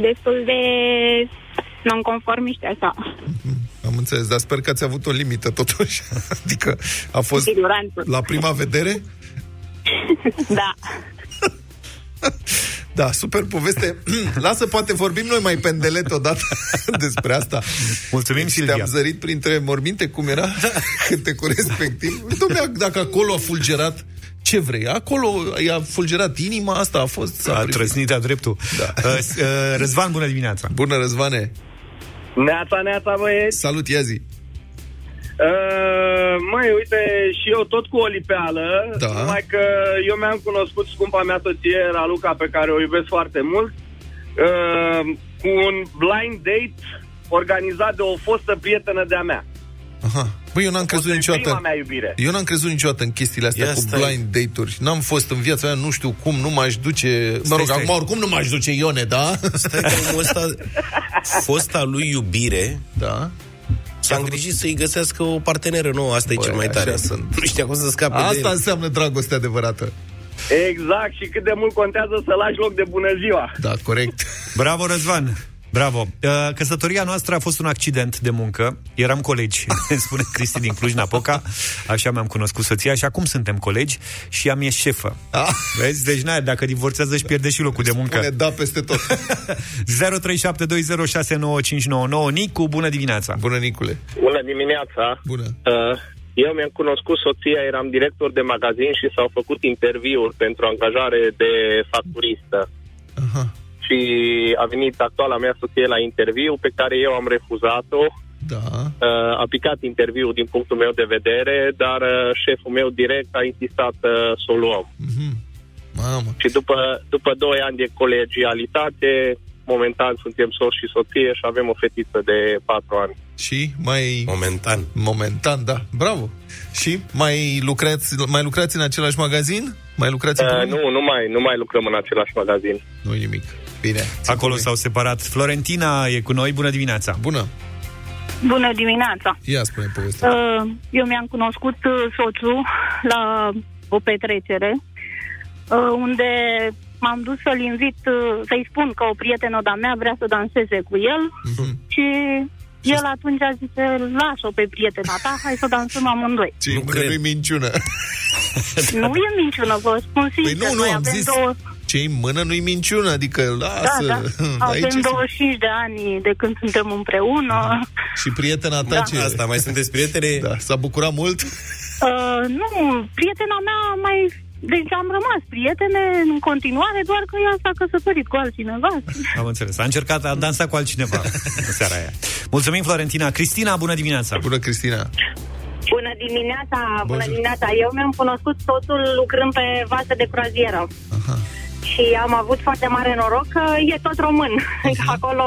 destul de non-conformiști așa. Am înțeles, dar sper că ați avut o limită totuși. (laughs) Adică a fost Siguranță. la prima vedere? (laughs) Da. (laughs) Da, super poveste. (clears throat) Lasă, poate vorbim noi mai pendelet odată (laughs) despre asta. Mulțumim, Silvia. Te-am zărit printre morminte, cum era (laughs) cântecul respectiv. Dom'le, dacă acolo a fulgerat ce vrei. Acolo i-a fulgerat inima, asta a fost... s-a A primit. trăsnit a dreptul. Da. Uh, s- uh, Răzvan, bună dimineața! Bună, Răzvane! Neața, neața, băieți! Salut, ia zi! Uh, măi, uite, și eu tot cu o lipeală, Da. numai că eu mi-am cunoscut scumpa mea soție, Raluca, pe care o iubesc foarte mult, uh, cu un blind date organizat de o fostă prietenă de-a mea. Aha. Băi, eu n-am crezut Prima niciodată... mea iubire. Eu n-am crezut niciodată în chestiile astea Ia cu stai. blind date-uri. N-am fost în viața mea, nu știu cum, nu m-aș duce... Mă Stai, rog, stai. acum oricum nu m-aș duce Ione, da? Stai că omul ăsta, (laughs) fosta lui iubire, da. S-a îngrijit să-i găsească o parteneră nouă. Asta e Băi, cel mai tare. așa sunt. Nu știa cum să scape de Asta el. înseamnă dragoste adevărată. Exact, și cât de mult contează să lași loc de bună ziua. Da, corect. Bravo, Răzvan! Bravo! Uh, Căsătoria noastră a fost un accident de muncă. Eram colegi, îmi (laughs) spune Cristi din Cluj-Napoca. Așa mi-am cunoscut soția și acum suntem colegi și ea mi-e șefă. Ah. Vezi? Deci, na, dacă divorțează, își pierde și locul de muncă. Spune da peste tot. (laughs) 0372069599. Nicu, bună dimineața! Bună, Nicule! Bună dimineața! Bună! Uh, eu mi-am cunoscut soția, eram director de magazin și s-au făcut interviuri pentru angajare de facturistă. Aha. Și a venit actuala mea soție la interviu, pe care eu am refuzat-o. Da. Uh, a picat interviul din punctul meu de vedere, dar uh, șeful meu direct a insistat uh, să o luăm. Mhm. Mamă. Și după, după doi ani de colegialitate, momentan suntem soț și soție și avem o fetiță de patru ani. Și mai... Momentan. Momentan, da. Bravo. Și mai lucrați, mai lucrați în același magazin? Mai lucrați Uh, împreună? nu, nu mai, nu mai lucrăm în același magazin. Nu nimic. Bine. Acolo s-au separat. Florentina e cu noi. Bună dimineața! Bună! Bună dimineața! Ia spune povestea. Uh, Eu mi-am cunoscut uh, soțul la o petrecere uh, unde m-am dus să-l invit, uh, să-i spun că o prietenă de-a mea vrea să danseze cu el Mhm. și el atunci a zis, lasă-o pe prietena ta, hai să dansăm amândoi. Ce nu nu minciună. Nu e minciună, vă spun Păi sincer. nu, nu, noi am avem zis, două... ce în mână nu-i minciună, adică lasă. Da, da. (laughs) Aici Avem e- 25 de ani de când suntem împreună. Și prietena ta Da. ce? Asta, mai sunteți prietene? Da, s-a bucurat mult? (laughs) Uh, nu, prietena mea mai... Deci am rămas prietene în continuare, doar că ea s-a căsătorit cu altcineva. Am înțeles. A încercat, a dansat cu altcineva în seara aia. Mulțumim, Florentina. Cristina, bună dimineața! Bună, Cristina! Bună dimineața, bună dimineața. Eu mi-am cunoscut soțul lucrând pe vase de croazieră. Și am avut foarte mare noroc că e tot român. (laughs) Acolo,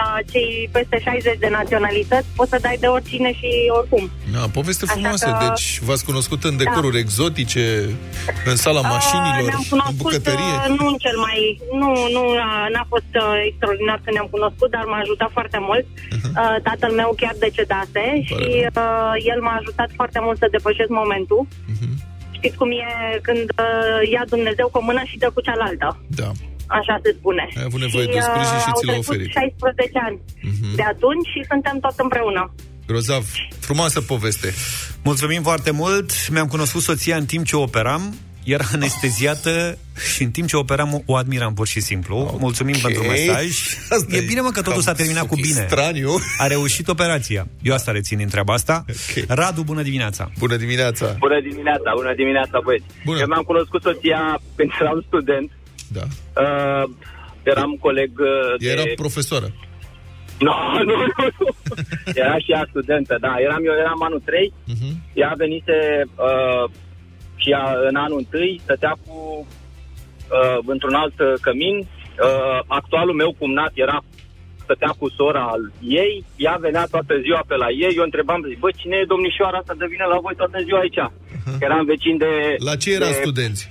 la cei peste 60 de naționalități, poți să dai de oricine și oricum. Da, poveste Așa frumoasă. că- Deci v-ați cunoscut în decoruri exotice, în sala mașinilor, Uh, ne-am în cunoscut, bucătărie? uh, nu în cel mai... Nu, nu, uh, n-a fost uh, extraordinar că ne-am cunoscut, dar m-a ajutat foarte mult. Uh, tatăl meu chiar decedase și uh, el m-a ajutat foarte mult să depășesc momentul. Știți cum e când uh, ia Dumnezeu cu o mână și dă cu cealaltă. Da. Așa se spune. Ai avut nevoie de sprijin și uh, ți l-a au trecut oferit. 16 ani de atunci și suntem tot împreună. Grozav. Frumoasă poveste. Mulțumim foarte mult. Mi-am cunoscut soția în timp ce operam. Era anesteziată și în timp ce operam o admiram pur și simplu. Okay. Mulțumim pentru mesaj. Asta e e bine, mă, că totul cam s-a terminat cu bine. straniu. A reușit operația. Eu asta rețin din treaba asta. Okay. Radu, bună dimineața! Bună dimineața! Bună dimineața, bună dimineața, băieți. Bună. Eu mi-am cunoscut soția când eram student. Da. Uh, eram coleg uh, de... Era profesoară. Nu, (laughs) nu, nu, nu. Era și ea studentă, da. Eram eu, eram anul 3. Mhm. Ea venise uh, și ea în anul 1 stătea cu uh, într-un alt uh, cămin. Uh, actualul meu cumnat era stătea cu sora al ei, ea venea toată ziua pe la ei, eu întrebam, zic, bă, cine e domnișoara asta de vine la voi toată ziua aici? Că eram vecin de... La ce era de... studenți?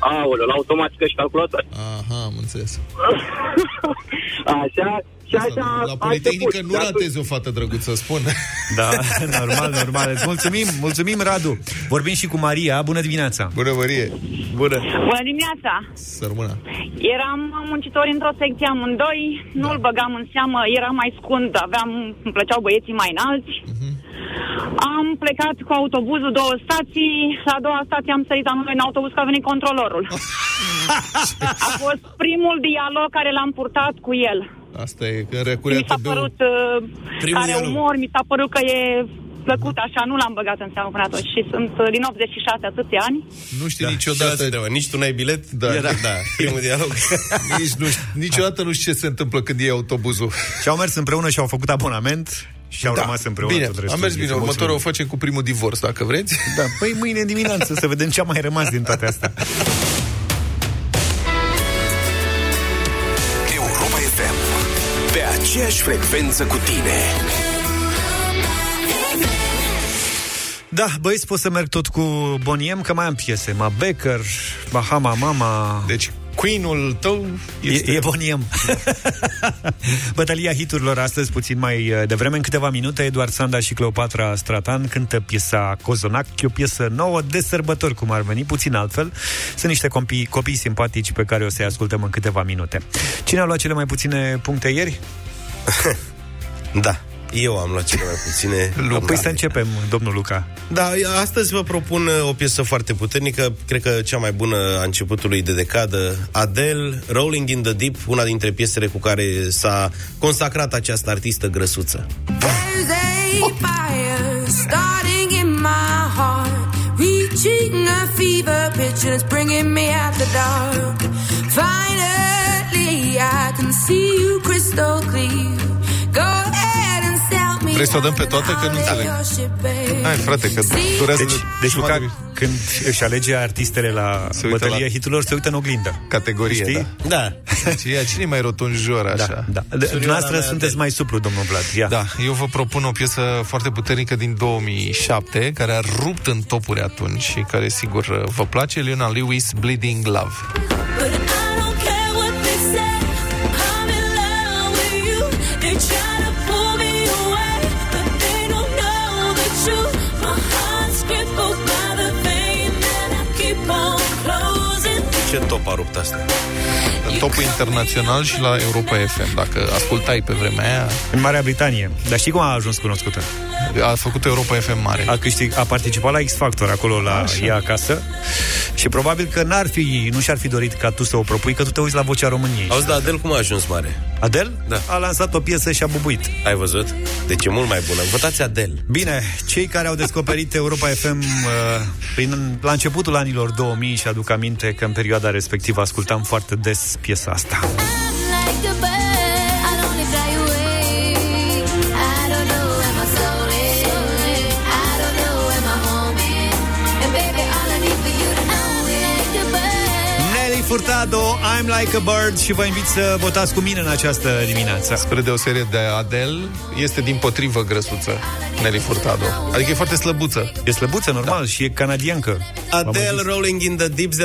Aoleu, la automatică și calculator. Aha, am înțeles. (laughs) Așa, și așa La a Politehnică început. nu De atunci- ratezi o fată drăguță, spun. Da, (laughs) normal, normal. Îți mulțumim, mulțumim, Radu. Vorbim și cu Maria. Bună dimineața! Bună, Marie! Bună! Bună dimineața! Să rămână. Eram muncitori într-o secție amândoi, nu-l băgam în seamă, era mai scund, aveam, îmi plăceau băieții mai înalți. Am plecat cu autobuzul două stații, la a doua stație am sărit amândoi în autobuz că a venit controlorul. (laughs) a fost primul dialog care l-am purtat cu el. Asta e, când Mi recurea s-a TB-ul. părut uh, Primul care dialog. umor, mi s-a părut că e plăcut așa, nu l-am băgat în seamă până atunci și sunt uh, din 86 atâția ani. Nu știi Da, niciodată... și asta nici tu n-ai bilet? Da. Era, da, primul dialog. (laughs) Nici nu, știi- niciodată nu știi ce se întâmplă când iei autobuzul. Și au mers împreună și au făcut abonament și au rămas împreună Bine, tot restul am mers bine. vieții. Următorul o Mulțumim. facem cu primul divorț, dacă vreți. Da, păi mâine dimineață să vedem ce a mai rămas din toate astea. (laughs) aceeași frecvență cu tine. Da, băieți, pot să merg tot cu Boniem, că mai am piese. Ma Becker, Bahama Mama... Deci, Queen-ul tău este... E, e Boniem. (laughs) Bătălia hiturilor astăzi, puțin mai uh, devreme, în câteva minute, Eduard Sanda și Cleopatra Stratan cântă piesa Cozonac, e o piesă nouă de sărbători, cum ar veni, puțin altfel. Sunt niște copii, copii simpatici pe care o să-i ascultăm în câteva minute. Cine a luat cele mai puține puncte ieri? (laughs) Da, eu am luat cele mai puține. Luca. Păi să începem, domnul Luca. Da, astăzi vă propun uh, o piesă foarte puternică, cred că cea mai bună a începutului de decadă, Adele, Rolling in the Deep, una dintre piesele cu care s-a consacrat această artistă grăsuță. There's a fire Vrei să o dăm pe toate? Că nu înțeleg. Hai, frate, că durează... Deci, deci Luca, când își alege artistele la uită bătălia la- hiturilor, se uită în oglindă. Categorie, Știi? da. Da. Și ea, cine e mai rotunjor așa? Da. De, dumneavoastră sunteți mai suplu, domnul Vlad. Ia. Da, eu vă propun o piesă foarte puternică din 2007, care a rupt în topuri atunci și care, sigur, vă place, Leona Lewis, Bleeding Love. Ce top a rupt asta? În topul internațional și la Europa FM, dacă ascultai pe vremea aia. În Marea Britanie. Dar știi cum a ajuns cunoscută? A făcut Europa FM mare. A, câștig, a participat la X Factor acolo la Așa. ea acasă și probabil că n-ar fi, nu și-ar fi dorit ca tu să o propui, că tu te uiți la vocea României. Auzi, dar Adel cum a ajuns mare? Adel? Da. A lansat o piesă și a bubuit. Ai văzut? Deci e mult mai bună. Votați Adel. Bine, cei care au descoperit Europa FM uh, prin, la începutul anilor 2000 și aduc aminte că în perioada respectivă ascultam foarte des piesa asta. Nelly Furtado, I'm like a bird și vă invit să votați cu mine în această dimineață. Spre deosebire de Adel, este din potrivă grăsuță Nelly Furtado. Adică e foarte slăbuță. E slăbuță, normal, da. și e canadiancă. Adele Rolling in the Deep 0372069599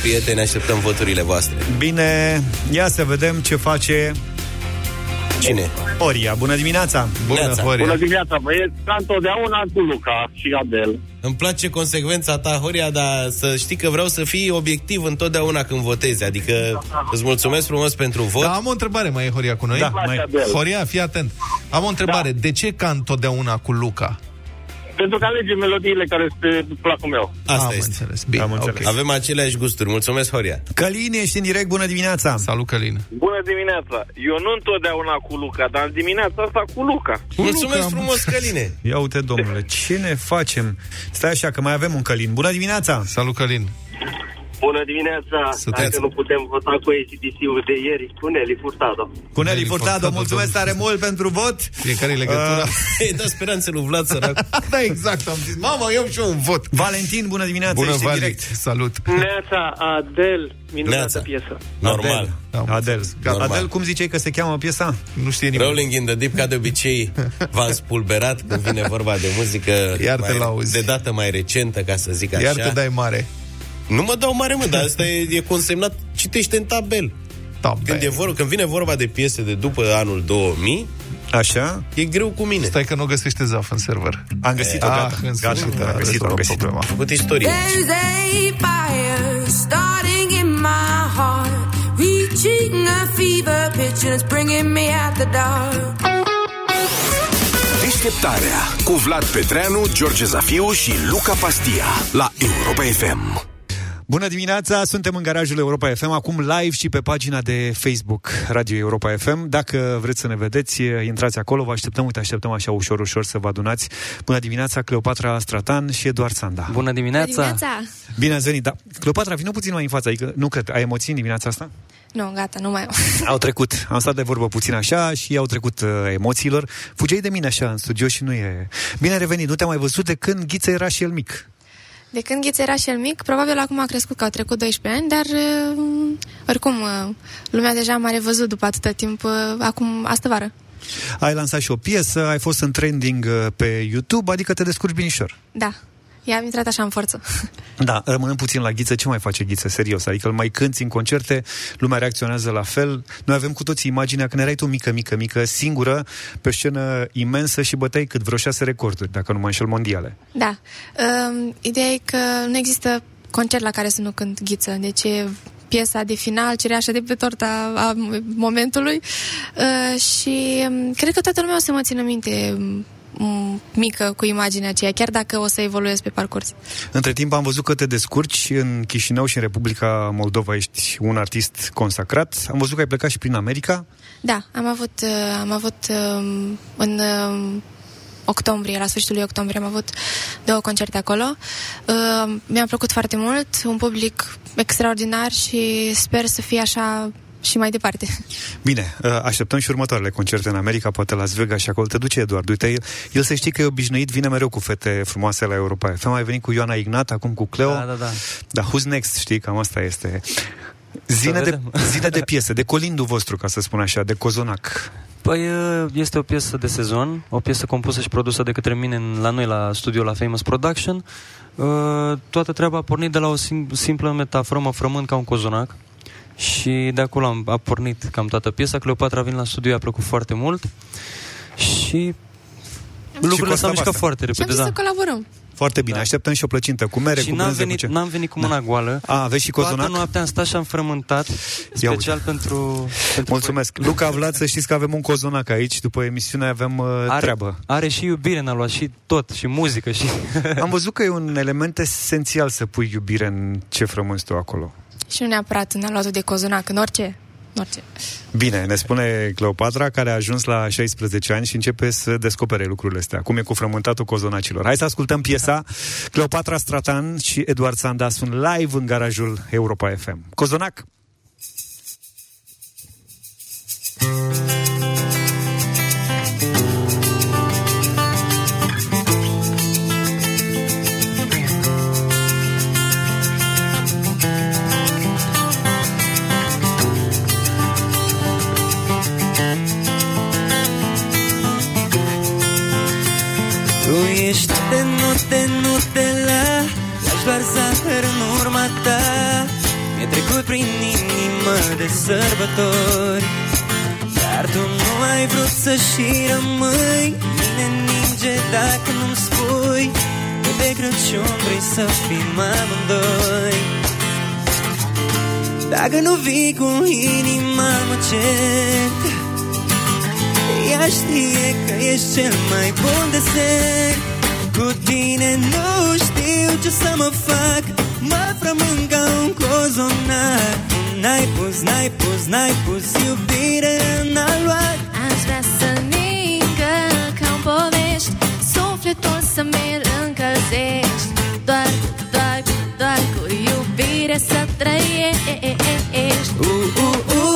Prieteni, așteptăm voturile voastre. Bine, ia să vedem ce face Cine? Oria. Bună dimineața! Neața. Bună dimineața, băieți, ca întotdeauna cu Luca și Adel. Îmi place consecvența ta, Horia, dar să știi că vreau să fii obiectiv întotdeauna când votezi. Adică îți mulțumesc frumos pentru vot. Da, am o întrebare, mai e Horia cu noi? Da, mai- Horia, fii atent. Am o întrebare. De ce ca întotdeauna cu Luca? Pentru că alege melodiile care sunt pe placul meu. Asta Am este. înțeles. Bine, Am înțeles. ok. Avem aceleași gusturi. Mulțumesc, Horia. Călin, ești în direct, bună dimineața! Salut, Călin. Bună dimineața! Eu nu întotdeauna cu Luca, dar în dimineața asta cu Luca. Mulțumesc Luca, frumos, Căline. Ia uite, domnule, ce ne facem? Stai așa, că mai avem un Călin. Bună dimineața! Salut, Călin. Bună dimineața! Sunteți. Dacă nu putem vota cu ACDC-ul de ieri, cu Nelly Furtado. Cu Nelly Nelly Furtado, Furtado, mulțumesc tare mult pentru vot! Fiecare legătura. (laughs) Uh, Ei, da speranțe lui Vlad sărac. (laughs) da, exact. Am zis, mamă, eu și eu un vot. Valentin, bună dimineața, Bună, ești în Vali. direct. Salut. Neața, Adel, minunată Neața. piesă. Normal. Da, am Adel. înțeles. Gata. Adel, cum ziceai că se cheamă piesa? Nu știe nimeni. Rolling in the Deep, ca de obicei, (laughs) v-am spulberat când vine vorba de muzică Iar te mai, lauzi. de dată mai recentă, ca să zic așa. Iar te dai mare. Nu mă dau mare, mă, dar asta e, e consemnat, citește în tabel. Tabel. Când, e vor, când vine vorba de piese de după anul 2000, Așa? e greu cu mine. Stai că nu găsește Zaf în server. Am găsit-o, Ah, gata. în Gata, sfârșit, am a găsit-o, am rezolvat găsit-o. problema. Făcut istorie. There's a fire starting in my heart, reaching a fever pitch, and it's bringing me out the dark. Deșteptarea cu Vlad Petreanu, George Zafiu și Luca Pastia la Europa FM. Bună dimineața, suntem în garajul Europa FM, acum live și pe pagina de Facebook Radio Europa FM. Dacă vreți să ne vedeți, intrați acolo, vă așteptăm, uite, așteptăm așa ușor, ușor să vă adunați. Bună dimineața, Cleopatra Stratan și Eduard Sanda. Bună dimineața! Bine ați venit, da. Cleopatra, vină puțin mai în față, adică nu cred, ai emoții în dimineața asta? Nu, gata, nu mai am. Au trecut, am stat de vorbă puțin așa și au trecut uh, emoțiilor. Fugeai de mine așa în studio și nu e... Bine ai revenit, nu te-am mai văzut de când Ghiță era și el mic. De când Ghiț era și el mic, probabil acum a crescut că au trecut 12 ani, dar uh, oricum uh, lumea deja m-a revăzut după atâta timp, uh, acum, astă vară. Ai lansat și o piesă, ai fost în trending uh, pe YouTube, adică te descurci binișor. Da, i-am intrat așa în forță. (laughs) Da, rămânând puțin la Ghiță, ce mai face Ghiță, serios? Adică îl mai cânti în concerte, lumea reacționează la fel. Noi avem cu toții imaginea când erai tu mică, mică, mică, singură, pe o scenă imensă și băteai cât vreo șase recorduri, dacă nu mă înșel, mondiale. Da, uh, ideea e că nu există concert la care să nu cânt Ghiță, deci e piesa de final, cereașa de pe torta a momentului uh, și um, cred că toată lumea o să mă țină minte um, mică cu imaginea aceea, chiar dacă o să evoluez pe parcurs. Între timp am văzut că te descurci în Chișinău și în Republica Moldova ești un artist consacrat. Am văzut că ai plecat și prin America. Da, am avut, uh, am avut um, în um, octombrie, la sfârșitul lui octombrie, am avut două concerte acolo. Uh, mi-a plăcut foarte mult, un public extraordinar și sper să fie așa și mai departe. Bine, uh, așteptăm și următoarele concerte în America, poate Las Vegas și acolo te duce Eduard. Uite, el, el să știi că e obișnuit, vine mereu cu fete frumoase la Europa FM. Ai venit cu Ioana Ignat, acum cu Cleo. Da, da, da. Dar who's next, știi, cam asta este. Zine de, vedem. (laughs) zine de piese, de colindul vostru, ca să spun așa, de cozonac. Păi e- este o piesă de sezon, o piesă compusă și produsă de către mine în- la noi la studio la Famous Production. Uh, Toată treaba a pornit de la o sim- simplă metaforă, mă frământ ca un cozonac. Și de acolo am, a pornit cam toată piesa. Cleopatra vin la studio, i-a plăcut foarte mult. Și lucrurile asta s-au mișcat basta. foarte Și am repede, zis da. să colaborăm. Foarte bine, așteptăm și o plăcintă cu mere, și cu n-am brânză, venit, cu ce? n-am venit cu mâna goală. A, aveți și cozonac? Toată noaptea am stat și am frământat, special pentru, pentru Mulțumesc. Luca Vlad, să știți că avem un cozonac aici, după emisiune avem uh, are, treabă. Are și iubire, n-a luat și tot, și muzică, și... Am văzut că e un element esențial să pui iubire în ce frămânți tu acolo. Și nu neapărat în aluatul de cozonac, în orice. În orice. Bine, ne spune Cleopatra, care a ajuns la 16 ani și începe să descopere lucrurile astea. Cum e cu frământatul cozonacilor. Hai să ascultăm piesa. Cleopatra Stratan și Eduard Sanda sunt live în garajul Europa FM. Cozonac! Tu de note, nutela Lași doar zahăr în urma ta. Mi-e trecut prin inimă de sărbători Dar tu nu ai vrut să și rămâi. Mine ninge dacă nu-mi spui Că de Crăciun vrei să fim amândoi. Dacă nu vii cu inima mă cert ea știe că ești cel mai bun desert Cu tine nu știu ce să mă fac. Mă frământ ca un cozonac. N-ai pus, n-ai pus, n-ai pus iubire în aluat Aș vrea să ningă ca un povești. Sufletul să mi-l încălzești. Doar, doar, doar cu iubire să trăiești. Uh, uh, uh, uh,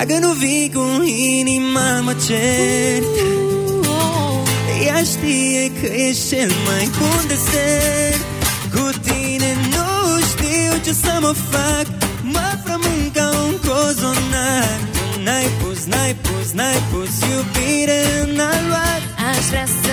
Dacă nu vii cu inima mă cert Ea știe că ești cel mai bun desert Cu tine nu știu ce să mă fac. Mă frământ ca un cozonac N-ai pus, n-ai pus, n-ai pus iubire în aluat. Aș vrea să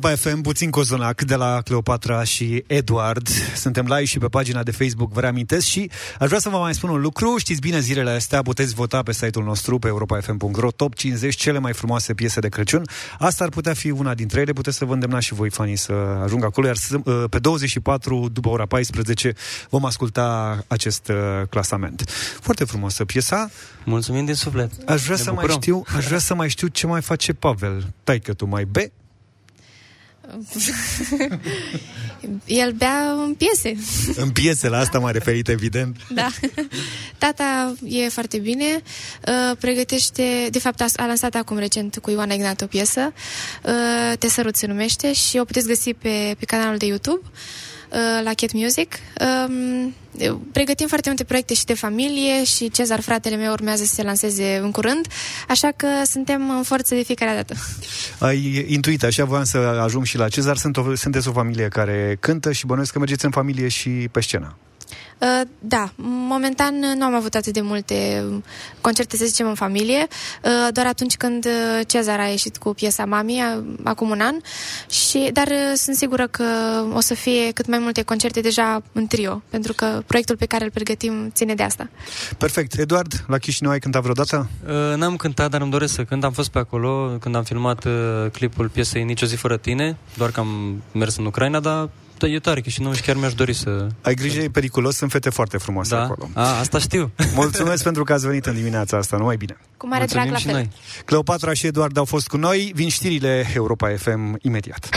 Europa FM, puțin cozonac de la Cleopatra și Eduard. Suntem live și pe pagina de Facebook, vă reamintesc și aș vrea să vă mai spun un lucru. Știți bine, zilele astea puteți vota pe site-ul nostru, pe europafm.ro, top 50 cele mai frumoase piese de Crăciun. Asta ar putea fi una dintre ele, puteți să vă îndemnați și voi, fanii, să ajungă acolo, iar să- uh, pe 24, după ora 14, vom asculta acest uh, clasament. Foarte frumoasă piesa. Mulțumim din suflet. Aș vrea Ne să mai bucurăm. știu, aș vrea să mai știu ce mai face Pavel. Tai că tu mai be? (laughs) El bea în piese. În piese, la asta m-a referit, evident. Da. Tata e foarte bine. Uh, pregătește, de fapt a, a lansat acum recent cu Ioana Ignat o piesă. Uh, Te sărut se numește și o puteți găsi pe, pe canalul de YouTube uh, la Cat Music. Um, pregătim foarte multe proiecte și de familie și Cezar, fratele meu, urmează să se lanseze în curând, așa că suntem în forță de fiecare dată. Ai intuit, așa voiam să ajung și la Cezar. Sunt o, sunteți o familie care cântă și bănuiesc că mergeți în familie și pe scenă. Uh, da, momentan nu am avut atât de multe concerte, să zicem, în familie, uh, doar atunci când uh, Cezar a ieșit cu piesa Mami, a- acum un an, și, dar uh, sunt sigură că o să fie cât mai multe concerte deja în trio, pentru că proiectul pe care îl pregătim ține de asta. Perfect. Eduard, la Chișinău ai cântat vreodată? Uh, N-am cântat, dar îmi doresc să cânt. Am fost pe acolo când am filmat uh, clipul piesei Nici o zi fără tine, doar că am mers în Ucraina, dar da, e tare Chișinău și chiar mi-aș dori să... Ai grijă, e periculos, sunt fete foarte frumoase Da? acolo. A, asta știu. (laughs) Mulțumesc pentru că ați venit în dimineața asta, numai bine. Cu mare drag la fel. Cleopatra și Eduard au fost cu noi, vin știrile Europa FM imediat.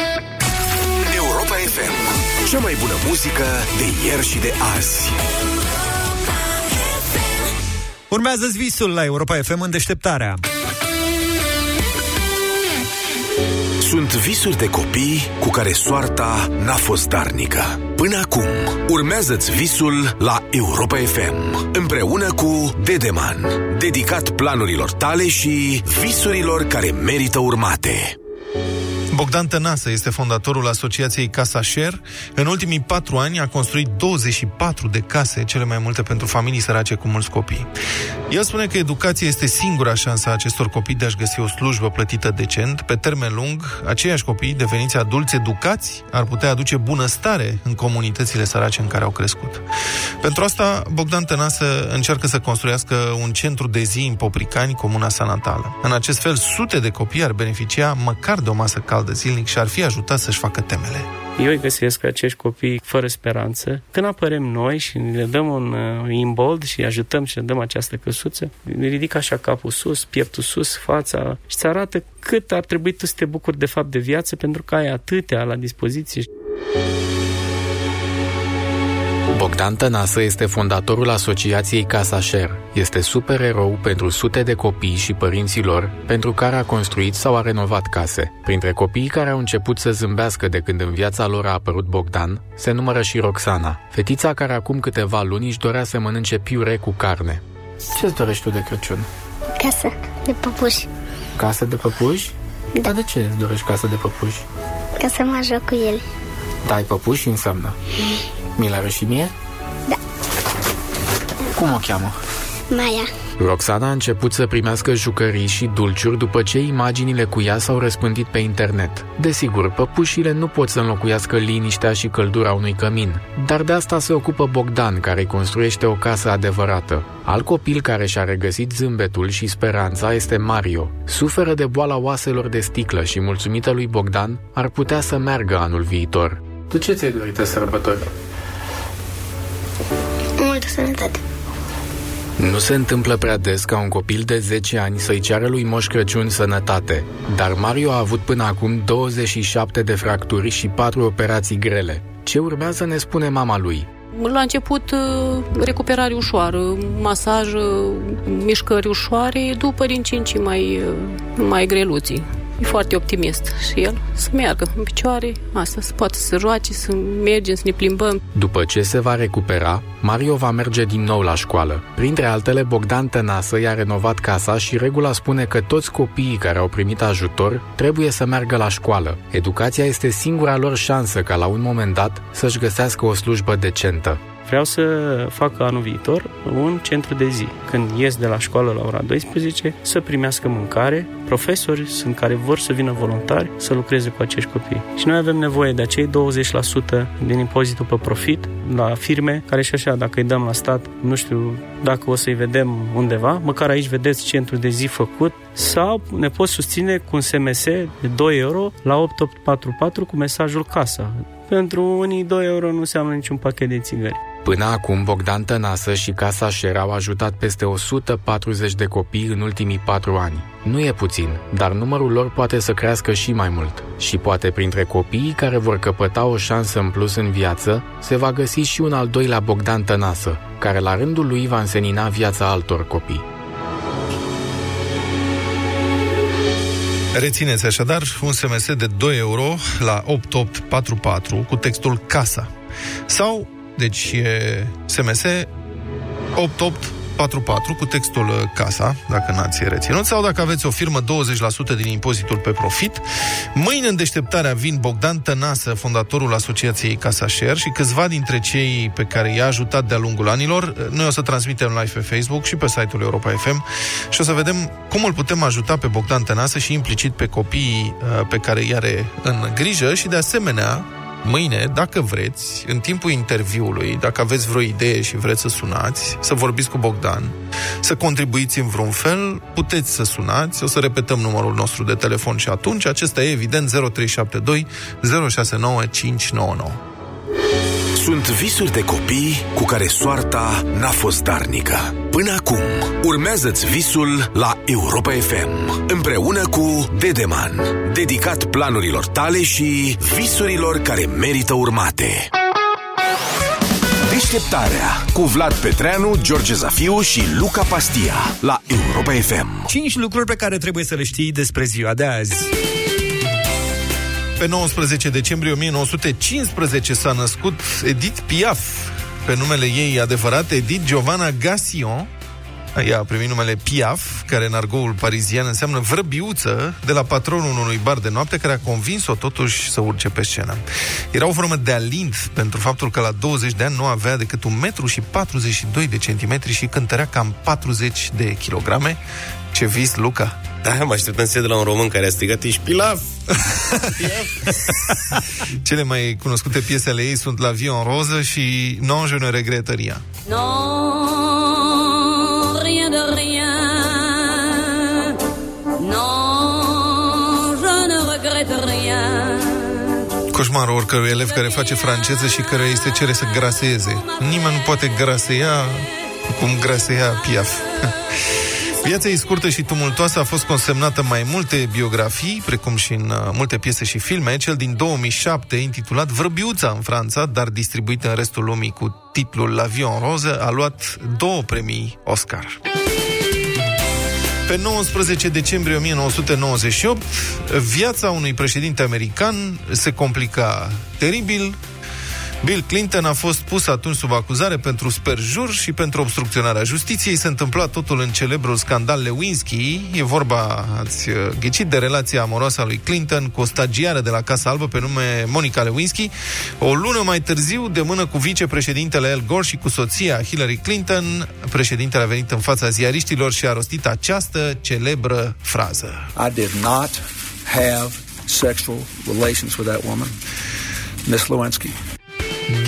Europa FM. Cea mai bună muzică de ieri și de azi. urmează visul la Europa FM în deșteptarea. Sunt visuri de copii cu care soarta n-a fost darnică. Până acum, urmează-ți visul la Europa FM, împreună cu Dedeman, dedicat planurilor tale și visurilor care merită urmate. Bogdan Tănasă este fondatorul asociației Casa Share. În ultimii patru ani a construit 24 de case, cele mai multe pentru familii sărace cu mulți copii. El spune că educația este singura șansă a acestor copii de a-și găsi o slujbă plătită decent. Pe termen lung, aceiași copii, deveniți adulți educați, ar putea aduce bunăstare în comunitățile sărace în care au crescut. Pentru asta, Bogdan Tănasă încearcă să construiască un centru de zi în Popricani, comuna sa natală. În acest fel, sute de copii ar beneficia măcar de o masă caldă zilnic și ar fi ajutat să-și facă temele. Eu îi găsesc pe acești copii fără speranță. Când apărem noi și le dăm un uh, imbold și îi ajutăm și le dăm această căsuță, ne ridică așa capul sus, pieptul sus, fața și îți arată cât ar trebui tu să te bucuri de fapt de viață pentru că ai atâtea la dispoziție. Bogdan Tănasă este fondatorul asociației Casa Share. Este supererou pentru sute de copii și părinții lor, pentru care a construit sau a renovat case. Printre copiii care au început să zâmbească de când în viața lor a apărut Bogdan, se numără și Roxana, fetița care acum câteva luni își dorea să mănânce piure cu carne. Ce-ți dorești tu de Crăciun? Casă de păpuși. Casă de păpuși? Da. Dar de ce îți dorești casă de păpuși? Ca să mă joc cu el. Da, ai păpuși înseamnă. Mi l și mie? Da. Cum o cheamă? Maia. Roxana a început să primească jucării și dulciuri după ce imaginile cu ea s-au răspândit pe internet. Desigur, păpușile nu pot să înlocuiască liniștea și căldura unui cămin, dar de asta se ocupă Bogdan, care îi construiește o casă adevărată. Alt copil care și-a regăsit zâmbetul și speranța este Mario. Suferă de boala oaselor de sticlă și, mulțumită lui Bogdan, ar putea să meargă anul viitor. Tu ce ți-ai dorit de sărbători? Multă sănătate. Nu se întâmplă prea des ca un copil de 10 ani să-i ceară lui Moș Crăciun sănătate, dar Mario a avut până acum 27 de fracturi și 4 operații grele. Ce urmează ne spune mama lui. La început uh, recuperare ușoară, masaj, uh, mișcări ușoare, după din ce în ce mai, uh, mai greluții. E foarte optimist și el să meargă în picioare, asta, să poată să roace, să mergem, să ne plimbăm. După ce se va recupera, Mario va merge din nou la școală. Printre altele, Bogdan Tănasă i-a renovat casa și regula spune că toți copiii care au primit ajutor trebuie să meargă la școală. Educația este singura lor șansă ca la un moment dat să-și găsească o slujbă decentă. Vreau să fac anul viitor un centru de zi. Când ies de la școală la ora 12, să primească mâncare. Profesori sunt care vor să vină voluntari să lucreze cu acești copii. Și noi avem nevoie de acei 20% din impozitul pe profit la firme, care și așa, dacă îi dăm la stat, nu știu dacă o să-i vedem undeva, măcar aici vedeți centru de zi făcut, sau ne poți susține cu un SMS de 2 euro la 8844 cu mesajul CASA. Pentru unii 2 euro nu înseamnă niciun pachet de țigări. Până acum, Bogdan Tănasă și Casa Șer au ajutat peste 140 de copii în ultimii patru ani. Nu e puțin, dar numărul lor poate să crească și mai mult. Și poate printre copiii care vor căpăta o șansă în plus în viață, se va găsi și un al doilea Bogdan Tănasă, care la rândul lui va însenina viața altor copii. Rețineți așadar un SMS de 2 euro la 8844 cu textul CASA. Sau, deci e SMS 8844 cu textul uh, CASA, dacă n-ați reținut, sau dacă aveți o firmă 20% din impozitul pe profit. Mâine în deșteptarea vin Bogdan Tănasă, fondatorul Asociației Casa Share și câțiva dintre cei pe care i-a ajutat de-a lungul anilor. Noi o să transmitem live pe Facebook și pe site-ul Europa FM și o să vedem cum îl putem ajuta pe Bogdan Tănasă și implicit pe copiii uh, pe care i are în grijă și de asemenea Mâine, dacă vreți, în timpul interviului, dacă aveți vreo idee și vreți să sunați, să vorbiți cu Bogdan, să contribuiți în vreun fel, puteți să sunați, o să repetăm numărul nostru de telefon și atunci, acesta e evident 0372 069599. Sunt visuri de copii cu care soarta n-a fost darnică. Până acum, urmează-ți visul la Europa FM, împreună cu Dedeman, dedicat planurilor tale și visurilor care merită urmate. Deșteptarea cu Vlad Petreanu, George Zafiu și Luca Pastia la Europa FM. 5 lucruri pe care trebuie să le știi despre ziua de azi. Pe 19 decembrie 1915 s-a născut Edith Piaf, pe numele ei adevărat, Edith Giovanna Gassion. Ea a primit numele Piaf, care în argoul parizian înseamnă vrăbiuță, de la patronul unui bar de noapte care a convins-o totuși să urce pe scenă. Era o formă de alint pentru faptul că la 20 de ani nu avea decât 1 metru și 42 de centimetri și cântărea cam 40 de kilograme. Ce vis, Luca! Da, mă așteptăm să de la un român care a strigat Ești pilaf! (laughs) Cele mai cunoscute piese ale ei sunt La vie en roză și Non je ne regrette rien. Non, rien de rien. Non, je ne regrette rien. Coșmarul oricărui elev care face franceză și care îi se cere să graseeze. Nimeni nu poate graseia cum graseia Piaf. Viața ei scurtă și tumultoasă a fost consemnată în mai multe biografii, precum și în uh, multe piese și filme. Cel din 2007, intitulat Vrăbiuța în Franța, dar distribuit în restul lumii cu titlul La Vie en Rose, a luat două premii Oscar. Pe 19 decembrie 1998, viața unui președinte american se complica teribil. Bill Clinton a fost pus atunci sub acuzare pentru sperjur și pentru obstrucționarea justiției. Se întâmpla totul în celebrul scandal Lewinsky. E vorba, ați uh, ghicit, de relația amoroasă a lui Clinton cu o stagiară de la Casa Albă pe nume Monica Lewinsky. O lună mai târziu, de mână cu vicepreședintele Al Gore și cu soția Hillary Clinton, președintele a venit în fața ziariștilor și a rostit această celebră frază. I did not have sexual relations with that woman, Miss Lewinsky.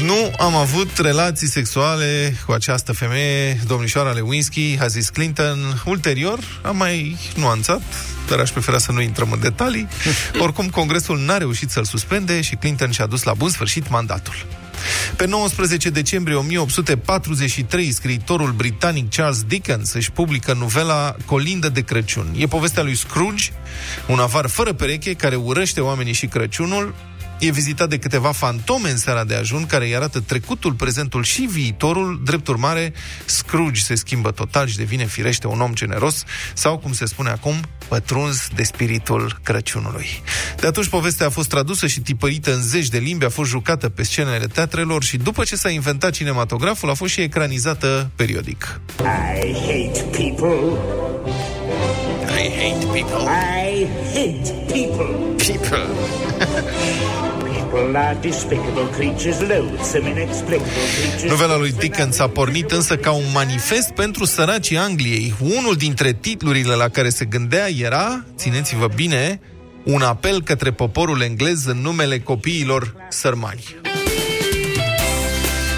Nu am avut relații sexuale cu această femeie, domnișoara Lewinsky, a zis Clinton. Ulterior, am mai nuanțat, dar aș prefera să nu intrăm în detalii. (laughs) Oricum, Congresul n-a reușit să-l suspende și Clinton și-a dus la bun sfârșit mandatul. Pe 19 decembrie 1843, scriitorul britanic Charles Dickens își publică novela Colindă de Crăciun. E povestea lui Scrooge, un avar fără pereche care urăște oamenii și Crăciunul, E vizitat de câteva fantome în seara de ajun care îi arată trecutul, prezentul și viitorul. Drept urmare, Scrooge se schimbă total și devine firește un om generos sau, cum se spune acum, pătruns de spiritul Crăciunului. De atunci povestea a fost tradusă și tipărită în zeci de limbi, a fost jucată pe scenele teatrelor și după ce s-a inventat cinematograful, a fost și ecranizată periodic. I hate people. I hate people. I hate people. People. (laughs) Novela lui Dickens a pornit însă ca un manifest pentru săracii Angliei. Unul dintre titlurile la care se gândea era, țineți-vă bine, un apel către poporul englez în numele copiilor sărmani.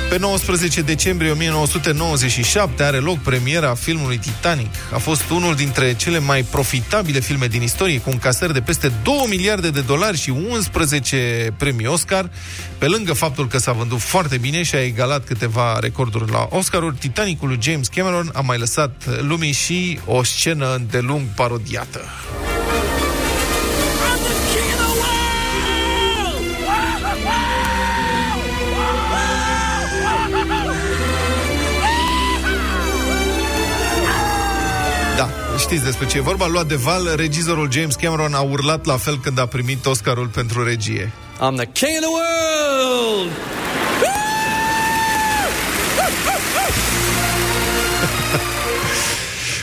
Pe Pe 19 decembrie 1997 are loc premiera filmului Titanic. A fost unul dintre cele mai profitabile filme din istorie, cu un casări de peste 2 miliarde de dolari și 11 premii Oscar. Pe lângă faptul că s-a vândut foarte bine și a egalat câteva recorduri la Oscaruri, Titanicul lui James Cameron a mai lăsat lumii și o scenă îndelung parodiată. Știți despre ce e vorba. Luat de val, regizorul James Cameron a urlat la fel când a primit Oscarul pentru regie. I'm the king of the world! (laughs)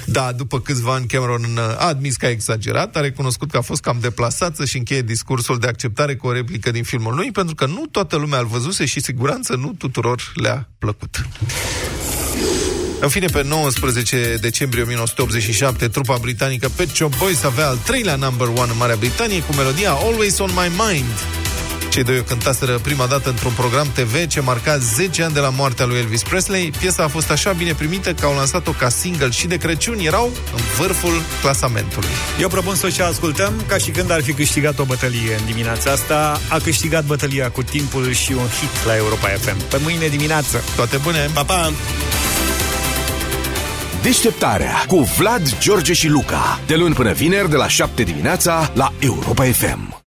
Da, după câțiva ani Cameron uh, a admis că a exagerat, a recunoscut că a fost cam deplasat să-și încheie discursul de acceptare cu o replică din filmul lui, pentru că nu toată lumea îl văzuse și siguranță nu tuturor le-a plăcut. În fine, pe 19 decembrie 1987, trupa britanică Pet Shop Boys avea al treilea number one în Marea Britanie cu melodia Always on My Mind. Cei doi o cântaseră prima dată într-un program TV ce marca 10 ani de la moartea lui Elvis Presley. Piesa a fost așa bine primită că au lansat-o ca single și de Crăciun erau în vârful clasamentului. Eu propun să și ascultăm ca și când ar fi câștigat o bătălie în dimineața asta. A câștigat bătălia cu timpul și un hit la Europa FM. Pe mâine dimineață. Toate bune! Pa, pa! Deșteptarea cu Vlad, George și Luca. De luni până vineri, de la 7 dimineața, la Europa FM.